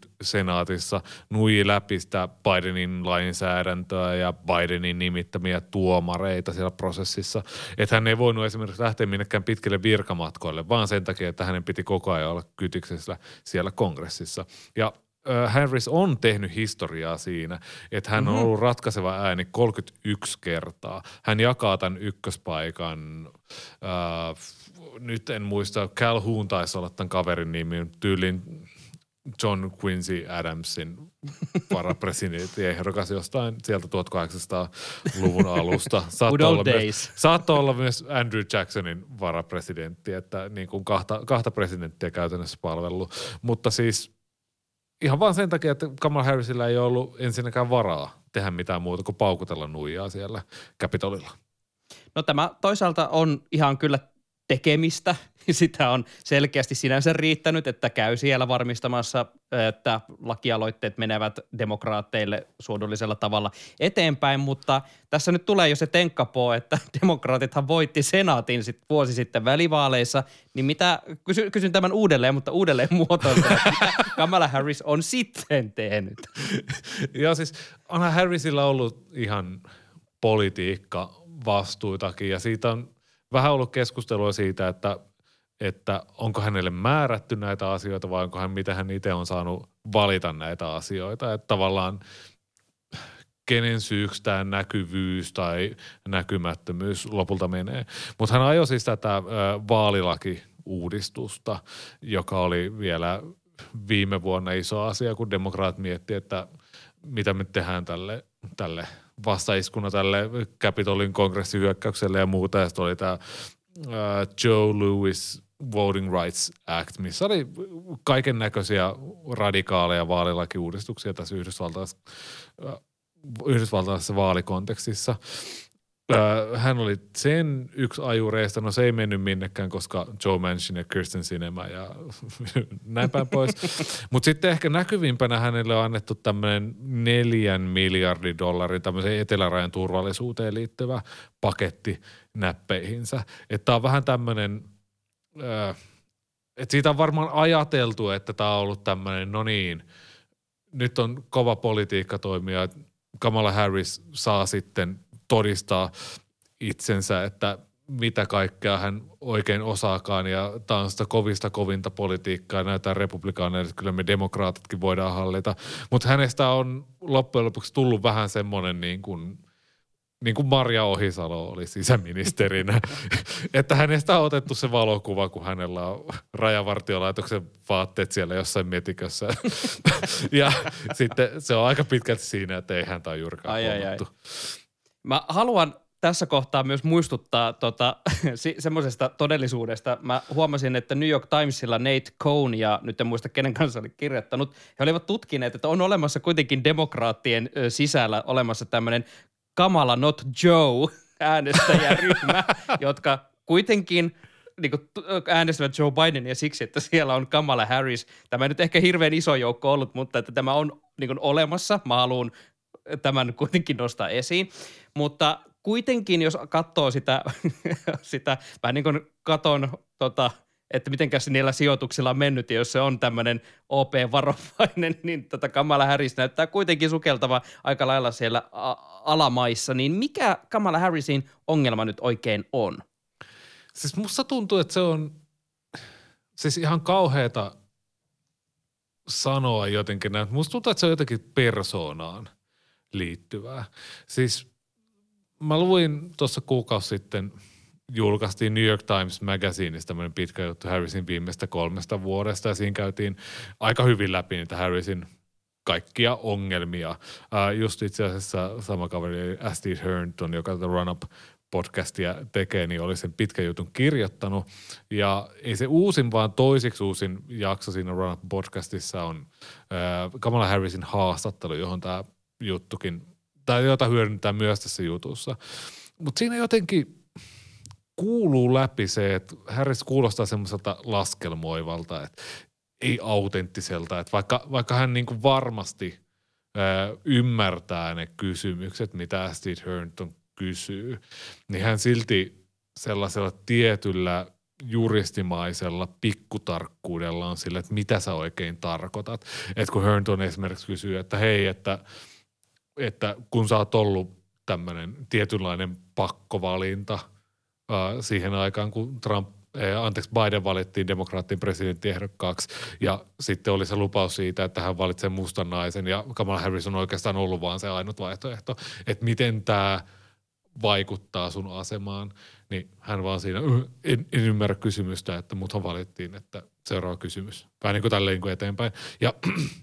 50-50 senaatissa nui läpi sitä Bidenin lainsäädäntöä ja Bidenin nimittämiä tuomareita siellä prosessissa. Että hän ei voinut esimerkiksi lähteä minnekään pitkille virkamatkoille, vaan sen takia, että hänen piti koko ajan olla kytyksessä siellä kongressissa. Ja Harris on tehnyt historiaa siinä, että hän on Mhm. ollut ratkaiseva ääni 31 kertaa. Hän jakaa tämän ykköspaikan, äh, nyt en muista, Calhoun taisi olla tämän kaverin nimi, tyylin John Quincy Adamsin varapresidentti ehdokas jostain sieltä 1800-luvun alusta. Saattoi old olla, myös, saattoi olla myös Andrew Jacksonin varapresidentti, että niin kuin kahta, kahta presidenttiä käytännössä palvellut. Mutta siis ihan vaan sen takia, että Kamala Harrisilla ei ollut ensinnäkään varaa tehdä mitään muuta kuin paukutella nuijaa siellä Capitolilla. No tämä toisaalta on ihan kyllä tekemistä. Sitä on selkeästi sinänsä riittänyt, että käy siellä varmistamassa, että lakialoitteet menevät demokraatteille suodullisella tavalla eteenpäin, mutta tässä nyt tulee jo se tenkkapoo, että demokraatithan voitti senaatin sit vuosi sitten välivaaleissa, niin mitä, kysyn, kysyn tämän uudelleen, mutta uudelleen mitä Kamala Harris on sitten tehnyt? Ja siis onhan Harrisilla ollut ihan politiikka vastuitakin ja siitä on vähän ollut keskustelua siitä, että, että onko hänelle määrätty näitä asioita vai onko hän, miten hän itse on saanut valita näitä asioita. Että tavallaan kenen syyksi tämä näkyvyys tai näkymättömyys lopulta menee. Mutta hän ajoi siis tätä vaalilaki-uudistusta, joka oli vielä viime vuonna iso asia, kun demokraat miettii, että mitä me tehdään tälle, tälle vastaiskuna tälle Capitolin kongressihyökkäykselle ja muuta. Ja oli tämä Joe Lewis Voting Rights Act, missä oli kaiken näköisiä radikaaleja vaalilakiuudistuksia tässä Yhdysvaltaisessa, äh, Yhdysvaltaisessa vaalikontekstissa. Ö, Hän oli sen yksi ajureista, no se ei mennyt minnekään, koska Joe Manchin ja Kirsten Sinema ja näin päin pois. Mutta sitten ehkä näkyvimpänä hänelle on annettu tämmöinen neljän miljardin dollarin tämmöisen etelärajan turvallisuuteen liittyvä paketti näppeihinsä. Että on vähän tämmöinen, että siitä on varmaan ajateltu, että tämä on ollut tämmöinen, no niin, nyt on kova politiikka toimia, Kamala Harris saa sitten todistaa itsensä, että mitä kaikkea hän oikein osaakaan ja tämä on sitä kovista kovinta politiikkaa näyttää republikaaneille, että kyllä me demokraatitkin voidaan hallita. Mutta hänestä on loppujen lopuksi tullut vähän semmoinen niin kuin, niin kuin Marja Ohisalo oli sisäministerinä, että hänestä on otettu se valokuva, kun hänellä on rajavartiolaitoksen vaatteet siellä jossain metikössä. ja sitten se on aika pitkälti siinä, että ei häntä ole juurikaan Ai, ai, ai. Mä haluan tässä kohtaa myös muistuttaa tota, semmoisesta todellisuudesta. Mä huomasin, että New York Timesilla Nate Cohn ja nyt en muista kenen kanssa oli kirjoittanut, he olivat tutkineet, että on olemassa kuitenkin demokraattien sisällä olemassa tämmöinen Kamala Not Joe äänestäjäryhmä, jotka kuitenkin niin kuin, äänestävät Joe Bidenia siksi, että siellä on Kamala Harris. Tämä ei nyt ehkä hirveän iso joukko ollut, mutta että tämä on niin kuin, olemassa. Mä haluan tämän kuitenkin nostaa esiin. Mutta kuitenkin, jos katsoo sitä, sitä vähän niin kuin katon, tota, että mitenkäs niillä sijoituksilla on mennyt, ja jos se on tämmöinen OP-varovainen, niin tota Kamala Harris näyttää kuitenkin sukeltava aika lailla siellä a- alamaissa, niin mikä Kamala Harrisin ongelma nyt oikein on? Siis musta tuntuu, että se on siis ihan kauheata sanoa jotenkin näin. Musta tuntuu, että se on jotenkin persoonaan liittyvää. Siis mä luin tuossa kuukausi sitten, julkaistiin New York Times Magazineista tämmöinen pitkä juttu Harrisin viimeistä kolmesta vuodesta ja siinä käytiin aika hyvin läpi niitä Harrisin kaikkia ongelmia. Uh, just itse asiassa sama kaveri Asti Herndon, joka tätä Run Up podcastia tekee, niin oli sen pitkän jutun kirjoittanut. Ja ei se uusin, vaan toisiksi uusin jakso siinä Run Up podcastissa on uh, Kamala Harrisin haastattelu, johon tämä juttukin, tai jota hyödyntää myös tässä jutussa. Mutta siinä jotenkin kuuluu läpi se, että Harris kuulostaa semmoiselta laskelmoivalta, että ei autenttiselta, että vaikka, vaikka hän niin kuin varmasti ää, ymmärtää ne kysymykset, mitä Steve Herndon kysyy, niin hän silti sellaisella tietyllä juristimaisella pikkutarkkuudella on sille, että mitä sä oikein tarkoitat. Että kun Herndon esimerkiksi kysyy, että hei, että, että kun sä oot ollut tämmöinen tietynlainen pakkovalinta ää, siihen aikaan, kun Trump eh, anteeksi, Biden valittiin demokraattien presidenttiehdokkaaksi ja sitten oli se lupaus siitä, että hän valitsee mustan naisen ja Kamala Harris on oikeastaan ollut vaan se ainut vaihtoehto, että miten tämä vaikuttaa sun asemaan, niin hän vaan siinä, "Yh, en, en ymmärrä kysymystä, että muthan valittiin, että seuraava kysymys. Vähän niin kuin tälleen niin kuin eteenpäin. Ja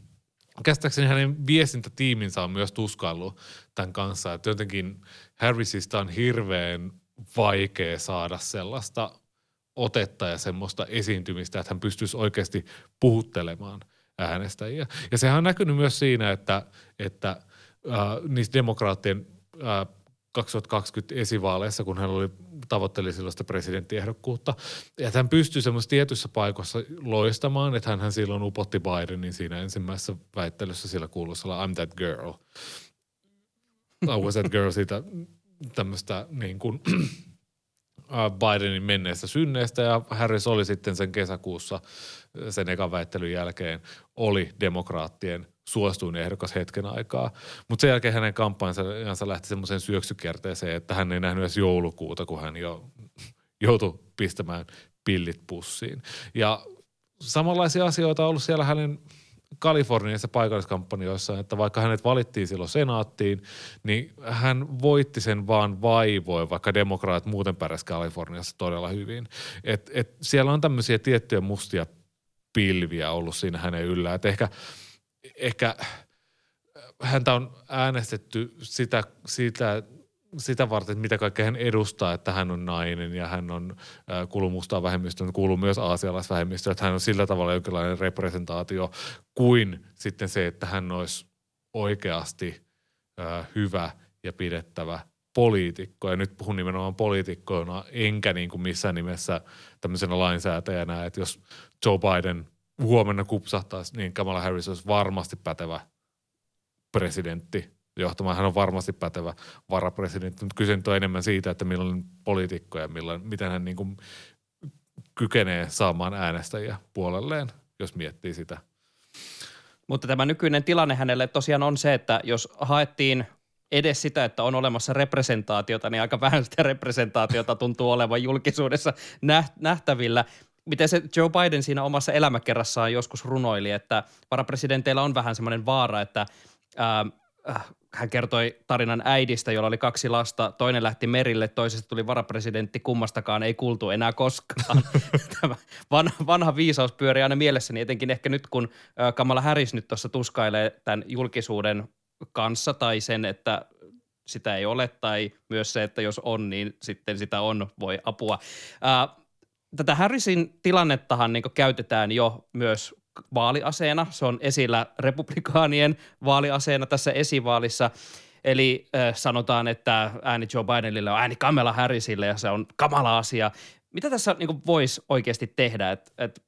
käsittääkseni hänen viestintätiiminsä on myös tuskaillut tämän kanssa, että jotenkin Harrisista on hirveän vaikea saada sellaista otetta ja semmoista esiintymistä, että hän pystyisi oikeasti puhuttelemaan äänestäjiä. Ja sehän on näkynyt myös siinä, että, että äh, niissä demokraattien äh, 2020 esivaaleissa, kun hän oli, tavoitteli silloista presidenttiehdokkuutta, että hän pystyi semmoisessa tietyissä paikoissa loistamaan, että hän silloin upotti Bidenin siinä ensimmäisessä väittelyssä sillä kuuluisella I'm that girl. I was that girl siitä tämmöistä niin kuin, äh, Bidenin menneestä synneestä ja Harris oli sitten sen kesäkuussa sen ekan väittelyn jälkeen oli demokraattien suosituin ehdokas hetken aikaa. Mutta sen jälkeen hänen kampanjansa lähti semmoiseen syöksykierteeseen, että hän ei nähnyt edes joulukuuta, kun hän jo joutui pistämään pillit pussiin. Ja samanlaisia asioita on ollut siellä hänen Kaliforniassa paikalliskampanjoissa, että vaikka hänet valittiin silloin senaattiin, niin hän voitti sen vaan vaivoin, vaikka demokraat muuten pärjäs Kaliforniassa todella hyvin. Et, et siellä on tämmöisiä tiettyjä mustia pilviä ollut siinä hänen yllä. Et ehkä, ehkä häntä on äänestetty sitä, sitä, sitä varten, että mitä kaikkea hän edustaa, että hän on nainen ja hän on, äh, kuuluu mustaan vähemmistöön, kuuluu myös aasialaisvähemmistöön, että hän on sillä tavalla jonkinlainen representaatio kuin sitten se, että hän olisi oikeasti äh, hyvä ja pidettävä poliitikko. Ja nyt puhun nimenomaan poliitikkoina, enkä niin kuin missään nimessä tämmöisenä lainsäätäjänä, että jos Joe Biden huomenna kupsahtaisi, niin Kamala Harris olisi varmasti pätevä presidentti johtamaan. Hän on varmasti pätevä varapresidentti, mutta kyse on enemmän siitä, että millainen poliitikko ja millainen, miten hän niin kuin kykenee saamaan äänestäjiä puolelleen, jos miettii sitä. Mutta tämä nykyinen tilanne hänelle tosiaan on se, että jos haettiin edes sitä, että on olemassa representaatiota, niin aika vähän sitä representaatiota tuntuu olevan julkisuudessa nähtävillä. Miten se Joe Biden siinä omassa elämäkerrassaan joskus runoili, että varapresidenteillä on vähän semmoinen vaara, että ää, äh, hän kertoi tarinan äidistä, jolla oli kaksi lasta. Toinen lähti merille, toisesta tuli varapresidentti, kummastakaan ei kuultu enää koskaan. Tämä vanha, vanha viisaus pyörii aina mielessäni, etenkin ehkä nyt kun Kamala Harris nyt tuossa tuskailee tämän julkisuuden kanssa tai sen, että sitä ei ole, tai myös se, että jos on, niin sitten sitä on, voi apua. Ää, tätä Harrisin tilannettahan niin käytetään jo myös vaaliaseena. Se on esillä republikaanien vaaliaseena tässä esivaalissa. Eli äh, sanotaan, että ääni Joe Bidenille on ääni Kamala Harrisille ja se on kamala asia. Mitä tässä niin voisi oikeasti tehdä? Et, et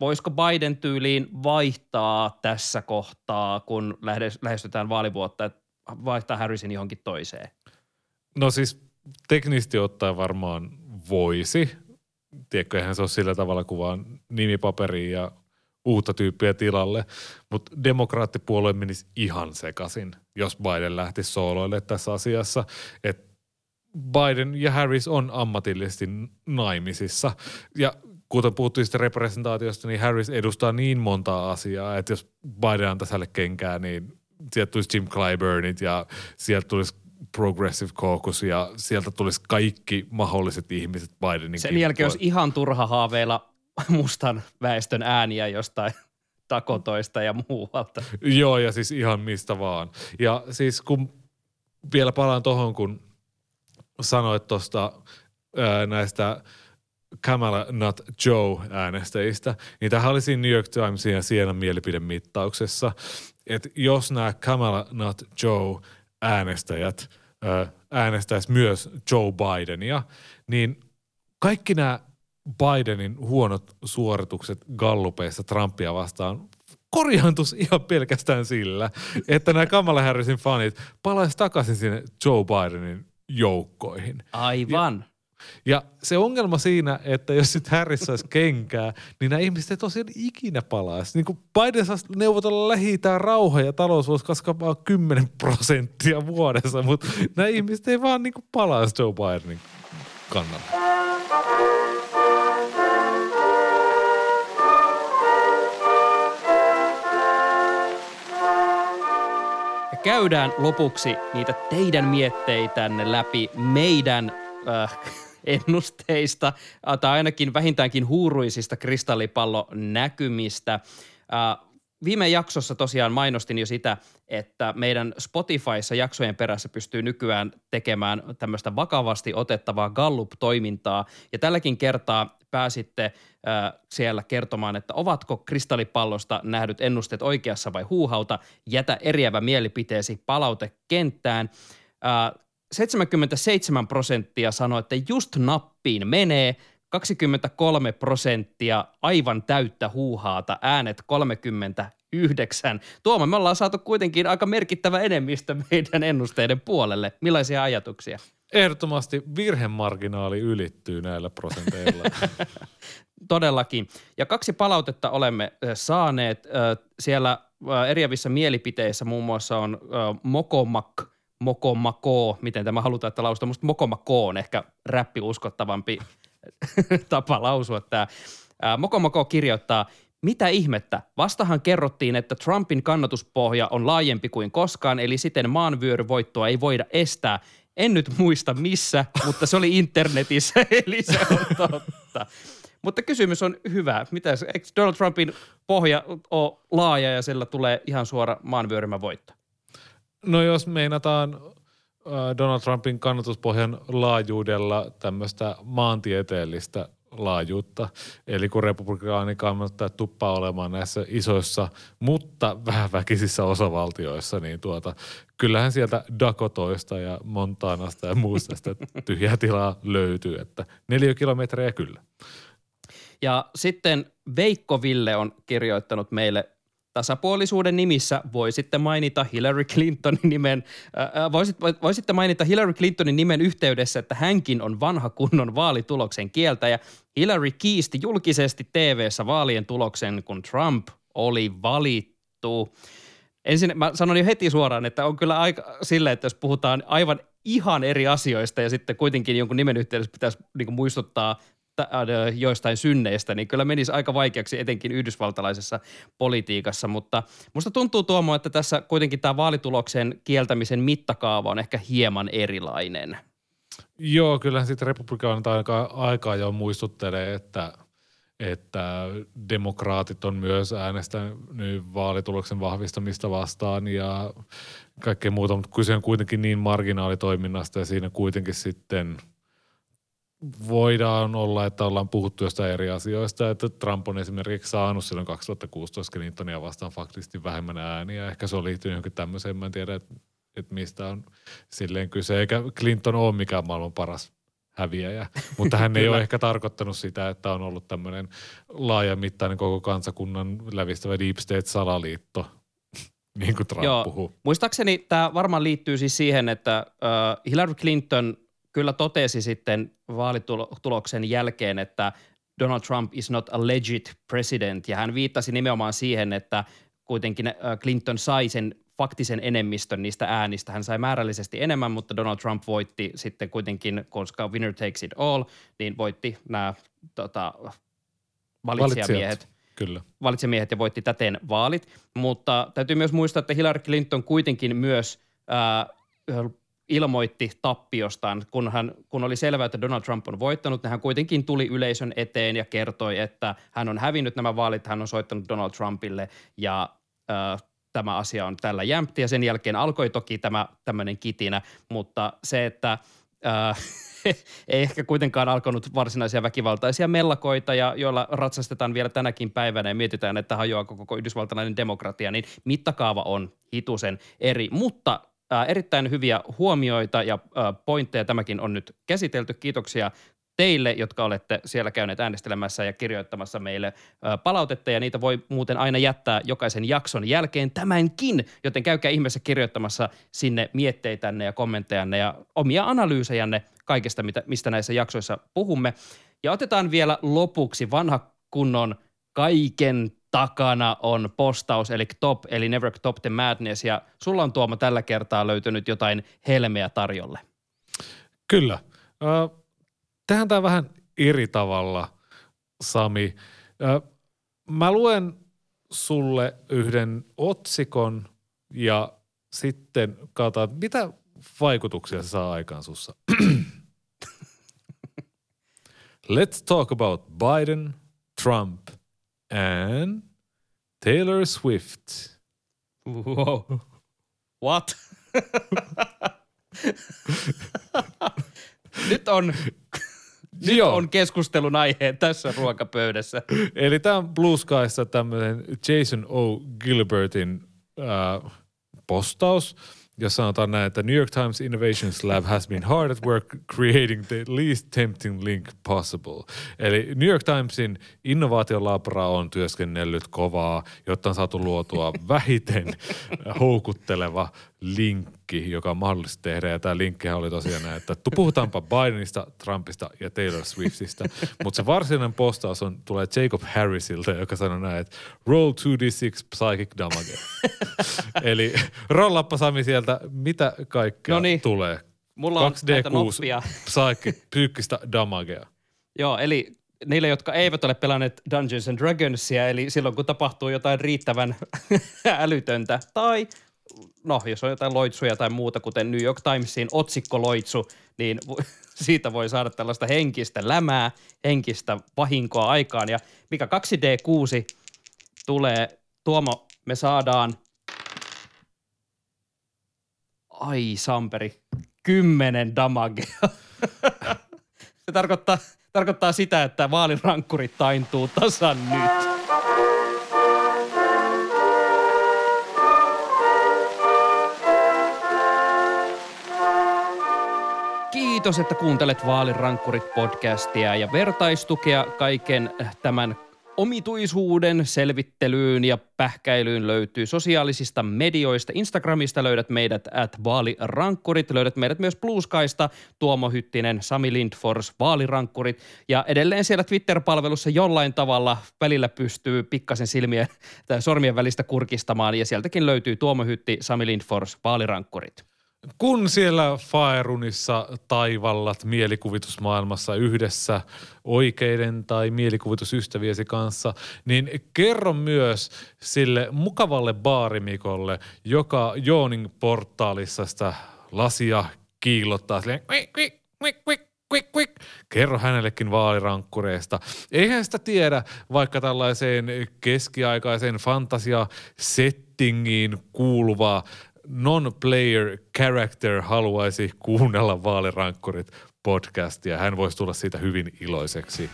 voisiko Biden tyyliin vaihtaa tässä kohtaa, kun lähestytään vaalivuotta, että vaihtaa Harrisin johonkin toiseen? No siis teknisesti ottaen varmaan voisi, tiedätkö, eihän se ole sillä tavalla kuin vaan nimipaperiin ja uutta tyyppiä tilalle, mutta demokraattipuolue menisi ihan sekaisin, jos Biden lähti sooloille tässä asiassa, että Biden ja Harris on ammatillisesti naimisissa. Ja kuten puhuttiin sitten representaatiosta, niin Harris edustaa niin montaa asiaa, että jos Biden antaisi hänelle kenkää, niin sieltä tulisi Jim Clyburnit ja sieltä tulisi Progressive Caucus ja sieltä tulisi kaikki mahdolliset ihmiset Bidenin Sen jälkeen olisi ihan turha haaveilla mustan väestön ääniä jostain takotoista ja muualta. Joo, ja siis ihan mistä vaan. Ja siis kun vielä palaan tuohon, kun sanoit tuosta näistä Kamala Not Joe äänestäjistä, niin tähän oli siinä New York Timesin ja Sienan mielipidemittauksessa, että jos nämä Kamala Not Joe äänestäjät äänestäisi myös Joe Bidenia, niin kaikki nämä Bidenin huonot suoritukset gallupeissa Trumpia vastaan korjaantus ihan pelkästään sillä, että nämä Kamala Harrisin fanit palaisi takaisin sinne Joe Bidenin joukkoihin. Aivan. Ja, ja se ongelma siinä, että jos sitten Harris saisi kenkää, niin nämä ihmiset ei tosiaan ikinä palaisi. Niin kuin Biden saisi neuvotella lähi rauha ja talous voisi kasvaa 10 prosenttia vuodessa, mutta nämä ihmiset ei vaan niin kuin palaisi Joe Bidenin kannalta. Käydään lopuksi niitä teidän mietteitänne läpi meidän äh, ennusteista tai ainakin vähintäänkin huuruisista kristallipallonäkymistä. Äh, Viime jaksossa tosiaan mainostin jo sitä, että meidän Spotifyssa jaksojen perässä pystyy nykyään tekemään tämmöistä vakavasti otettavaa Gallup-toimintaa. Ja tälläkin kertaa pääsitte äh, siellä kertomaan, että ovatko kristallipallosta nähdyt ennusteet oikeassa vai huuhauta. Jätä eriävä mielipiteesi palautekenttään. Äh, 77 prosenttia sanoi, että just nappiin menee – 23 prosenttia aivan täyttä huuhaata, äänet 39. Tuoma, me ollaan saatu kuitenkin aika merkittävä enemmistö meidän ennusteiden puolelle. Millaisia ajatuksia? Ehdottomasti virhemarginaali ylittyy näillä prosenteilla. Todellakin. Ja kaksi palautetta olemme saaneet. Siellä eriävissä mielipiteissä muun muassa on Mokomak, Mokomako, miten tämä halutaan, että lausutaan. Musta Mokomako on ehkä räppi uskottavampi tapa lausua tämä. Mokomoko kirjoittaa, mitä ihmettä? Vastahan kerrottiin, että Trumpin kannatuspohja on laajempi kuin koskaan, eli siten maanvyöryvoittoa ei voida estää. En nyt muista missä, mutta se oli internetissä, eli se on totta. Mutta kysymys on hyvä. Mitä, Donald Trumpin pohja ole laaja ja sillä tulee ihan suora maanvyörymävoitto? No jos meinataan Donald Trumpin kannatuspohjan laajuudella tämmöistä maantieteellistä laajuutta. Eli kun republikaani kannattaa tuppaa olemaan näissä isoissa, mutta vähän väkisissä osavaltioissa, niin tuota, kyllähän sieltä Dakotoista ja Montanasta ja muusta sitä tyhjää tilaa löytyy, että neljä kilometriä kyllä. Ja sitten Veikko Ville on kirjoittanut meille tasapuolisuuden nimissä voisitte mainita Hillary Clintonin nimen, äh, voisit, voisitte mainita Hillary Clintonin nimen yhteydessä, että hänkin on vanha kunnon vaalituloksen kieltäjä. Hillary kiisti julkisesti TV-ssä vaalien tuloksen, kun Trump oli valittu. Ensin mä sanon jo heti suoraan, että on kyllä aika silleen, että jos puhutaan aivan ihan eri asioista ja sitten kuitenkin jonkun nimen yhteydessä pitäisi niin muistuttaa joistain synneistä, niin kyllä menisi aika vaikeaksi etenkin yhdysvaltalaisessa politiikassa, mutta musta tuntuu Tuomo, että tässä kuitenkin tämä vaalituloksen kieltämisen mittakaava on ehkä hieman erilainen. Joo, kyllähän sitten republikaanit aika, aikaa jo muistuttelee, että, että demokraatit on myös äänestänyt vaalituloksen vahvistamista vastaan ja kaikkea muuta, mutta kyse on kuitenkin niin marginaalitoiminnasta ja siinä kuitenkin sitten – voidaan olla, että ollaan puhuttu jostain eri asioista, että Trump on esimerkiksi saanut silloin 2016 Clintonia vastaan faktisesti vähemmän ääniä. Ehkä se on liittynyt johonkin tämmöiseen, mä en tiedä, että, että mistä on silleen kyse. Eikä Clinton ole mikään maailman paras häviäjä, mutta hän ei ole ehkä tarkoittanut sitä, että on ollut tämmöinen laajamittainen koko kansakunnan lävistävä deep state-salaliitto, niin kuin Trump Joo. puhuu. Muistaakseni tämä varmaan liittyy siis siihen, että uh, Hillary Clinton – kyllä totesi sitten vaalituloksen jälkeen, että Donald Trump is not a legit president, ja hän viittasi nimenomaan siihen, että kuitenkin äh, Clinton sai sen faktisen enemmistön niistä äänistä. Hän sai määrällisesti enemmän, mutta Donald Trump voitti sitten kuitenkin, koska winner takes it all, niin voitti nämä tota, valitsijamiehet. Kyllä. valitsijamiehet ja voitti täten vaalit. Mutta täytyy myös muistaa, että Hillary Clinton kuitenkin myös ää, ilmoitti tappiostaan, kun, hän, kun oli selvää, että Donald Trump on voittanut, niin hän kuitenkin tuli yleisön eteen ja kertoi, että hän on hävinnyt nämä vaalit, hän on soittanut Donald Trumpille ja ää, tämä asia on tällä jämpti ja sen jälkeen alkoi toki tämä tämmöinen kitinä, mutta se, että ää, ei ehkä kuitenkaan alkanut varsinaisia väkivaltaisia mellakoita, ja joilla ratsastetaan vielä tänäkin päivänä ja mietitään, että hajoako koko yhdysvaltalainen demokratia, niin mittakaava on hitusen eri. Mutta äh, erittäin hyviä huomioita ja äh, pointteja tämäkin on nyt käsitelty. Kiitoksia teille, jotka olette siellä käyneet äänestelemässä ja kirjoittamassa meille ö, palautetta, ja niitä voi muuten aina jättää jokaisen jakson jälkeen tämänkin, joten käykää ihmeessä kirjoittamassa sinne mietteitänne ja kommenttejanne ja omia analyysejänne kaikesta, mitä, mistä näissä jaksoissa puhumme. Ja otetaan vielä lopuksi vanha kunnon kaiken takana on postaus, eli top, eli Never Top the Madness, ja sulla on Tuomo tällä kertaa löytynyt jotain helmeä tarjolle. Kyllä. Ö, tehdään tämä vähän eri tavalla, Sami. Mä luen sulle yhden otsikon ja sitten katsotaan, mitä vaikutuksia se saa aikaan sussa. Let's talk about Biden, Trump and Taylor Swift. Wow. What? nyt on, nyt Joo. on keskustelun aihe tässä ruokapöydässä. Eli tämä on Blue Skyssa tämmöinen Jason O. Gilbertin äh, postaus, jossa sanotaan näin, että New York Times Innovations Lab has been hard at work creating the least tempting link possible. Eli New York Timesin innovaatiolabra on työskennellyt kovaa, jotta on saatu luotua vähiten houkutteleva linkki, joka on mahdollista tehdä. Ja tämä linkkihän oli tosiaan näin, että puhutaanpa Bidenista, Trumpista ja Taylor Swiftistä. Mutta se varsinainen postaus on, tulee Jacob Harrisilta, joka sanoi näin, että roll 2d6 psychic damage. Eli rollappa Sami sieltä, mitä kaikkea Noniin. tulee. Mulla on näitä 2D6 noppia. psychic, psyykkistä damagea. Joo, eli niille, jotka eivät ole pelanneet Dungeons and Dragonsia, eli silloin kun tapahtuu jotain riittävän älytöntä, tai no, jos on jotain loitsuja tai muuta, kuten New York Timesin otsikkoloitsu, niin siitä voi saada tällaista henkistä lämää, henkistä vahinkoa aikaan. Ja mikä 2D6 tulee, Tuomo, me saadaan, ai Samperi, kymmenen damagea. Se tarkoittaa, tarkoittaa sitä, että vaalirankkurit taintuu tasan nyt. Kiitos, että kuuntelet Vaalirankkurit podcastia ja vertaistukea kaiken tämän omituisuuden selvittelyyn ja pähkäilyyn löytyy sosiaalisista medioista. Instagramista löydät meidät at vaalirankkurit, löydät meidät myös Blueskaista, Tuomo Hyttinen, Sami Lindfors, vaalirankkurit ja edelleen siellä Twitter-palvelussa jollain tavalla välillä pystyy pikkasen silmien tai sormien välistä kurkistamaan ja sieltäkin löytyy Tuomo Hytti, Sami Lindfors, vaalirankkurit. Kun siellä Faerunissa taivallat mielikuvitusmaailmassa yhdessä oikeiden tai mielikuvitusystäviesi kanssa, niin kerro myös sille mukavalle baarimikolle, joka Joonin portaalissa sitä lasia kiillottaa silleen, "Kuik, kuik, kuik, kuik, kuik, kuik." Kerro hänellekin vaalirankkureista. Eihän sitä tiedä, vaikka tällaiseen keskiaikaiseen fantasia-settingiin kuuluvaa non-player character haluaisi kuunnella vaalirankkurit podcastia. Hän voisi tulla siitä hyvin iloiseksi.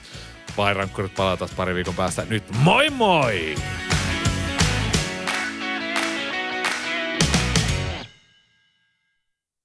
Vaalirankkurit palaa taas pari viikon päästä. Nyt moi moi!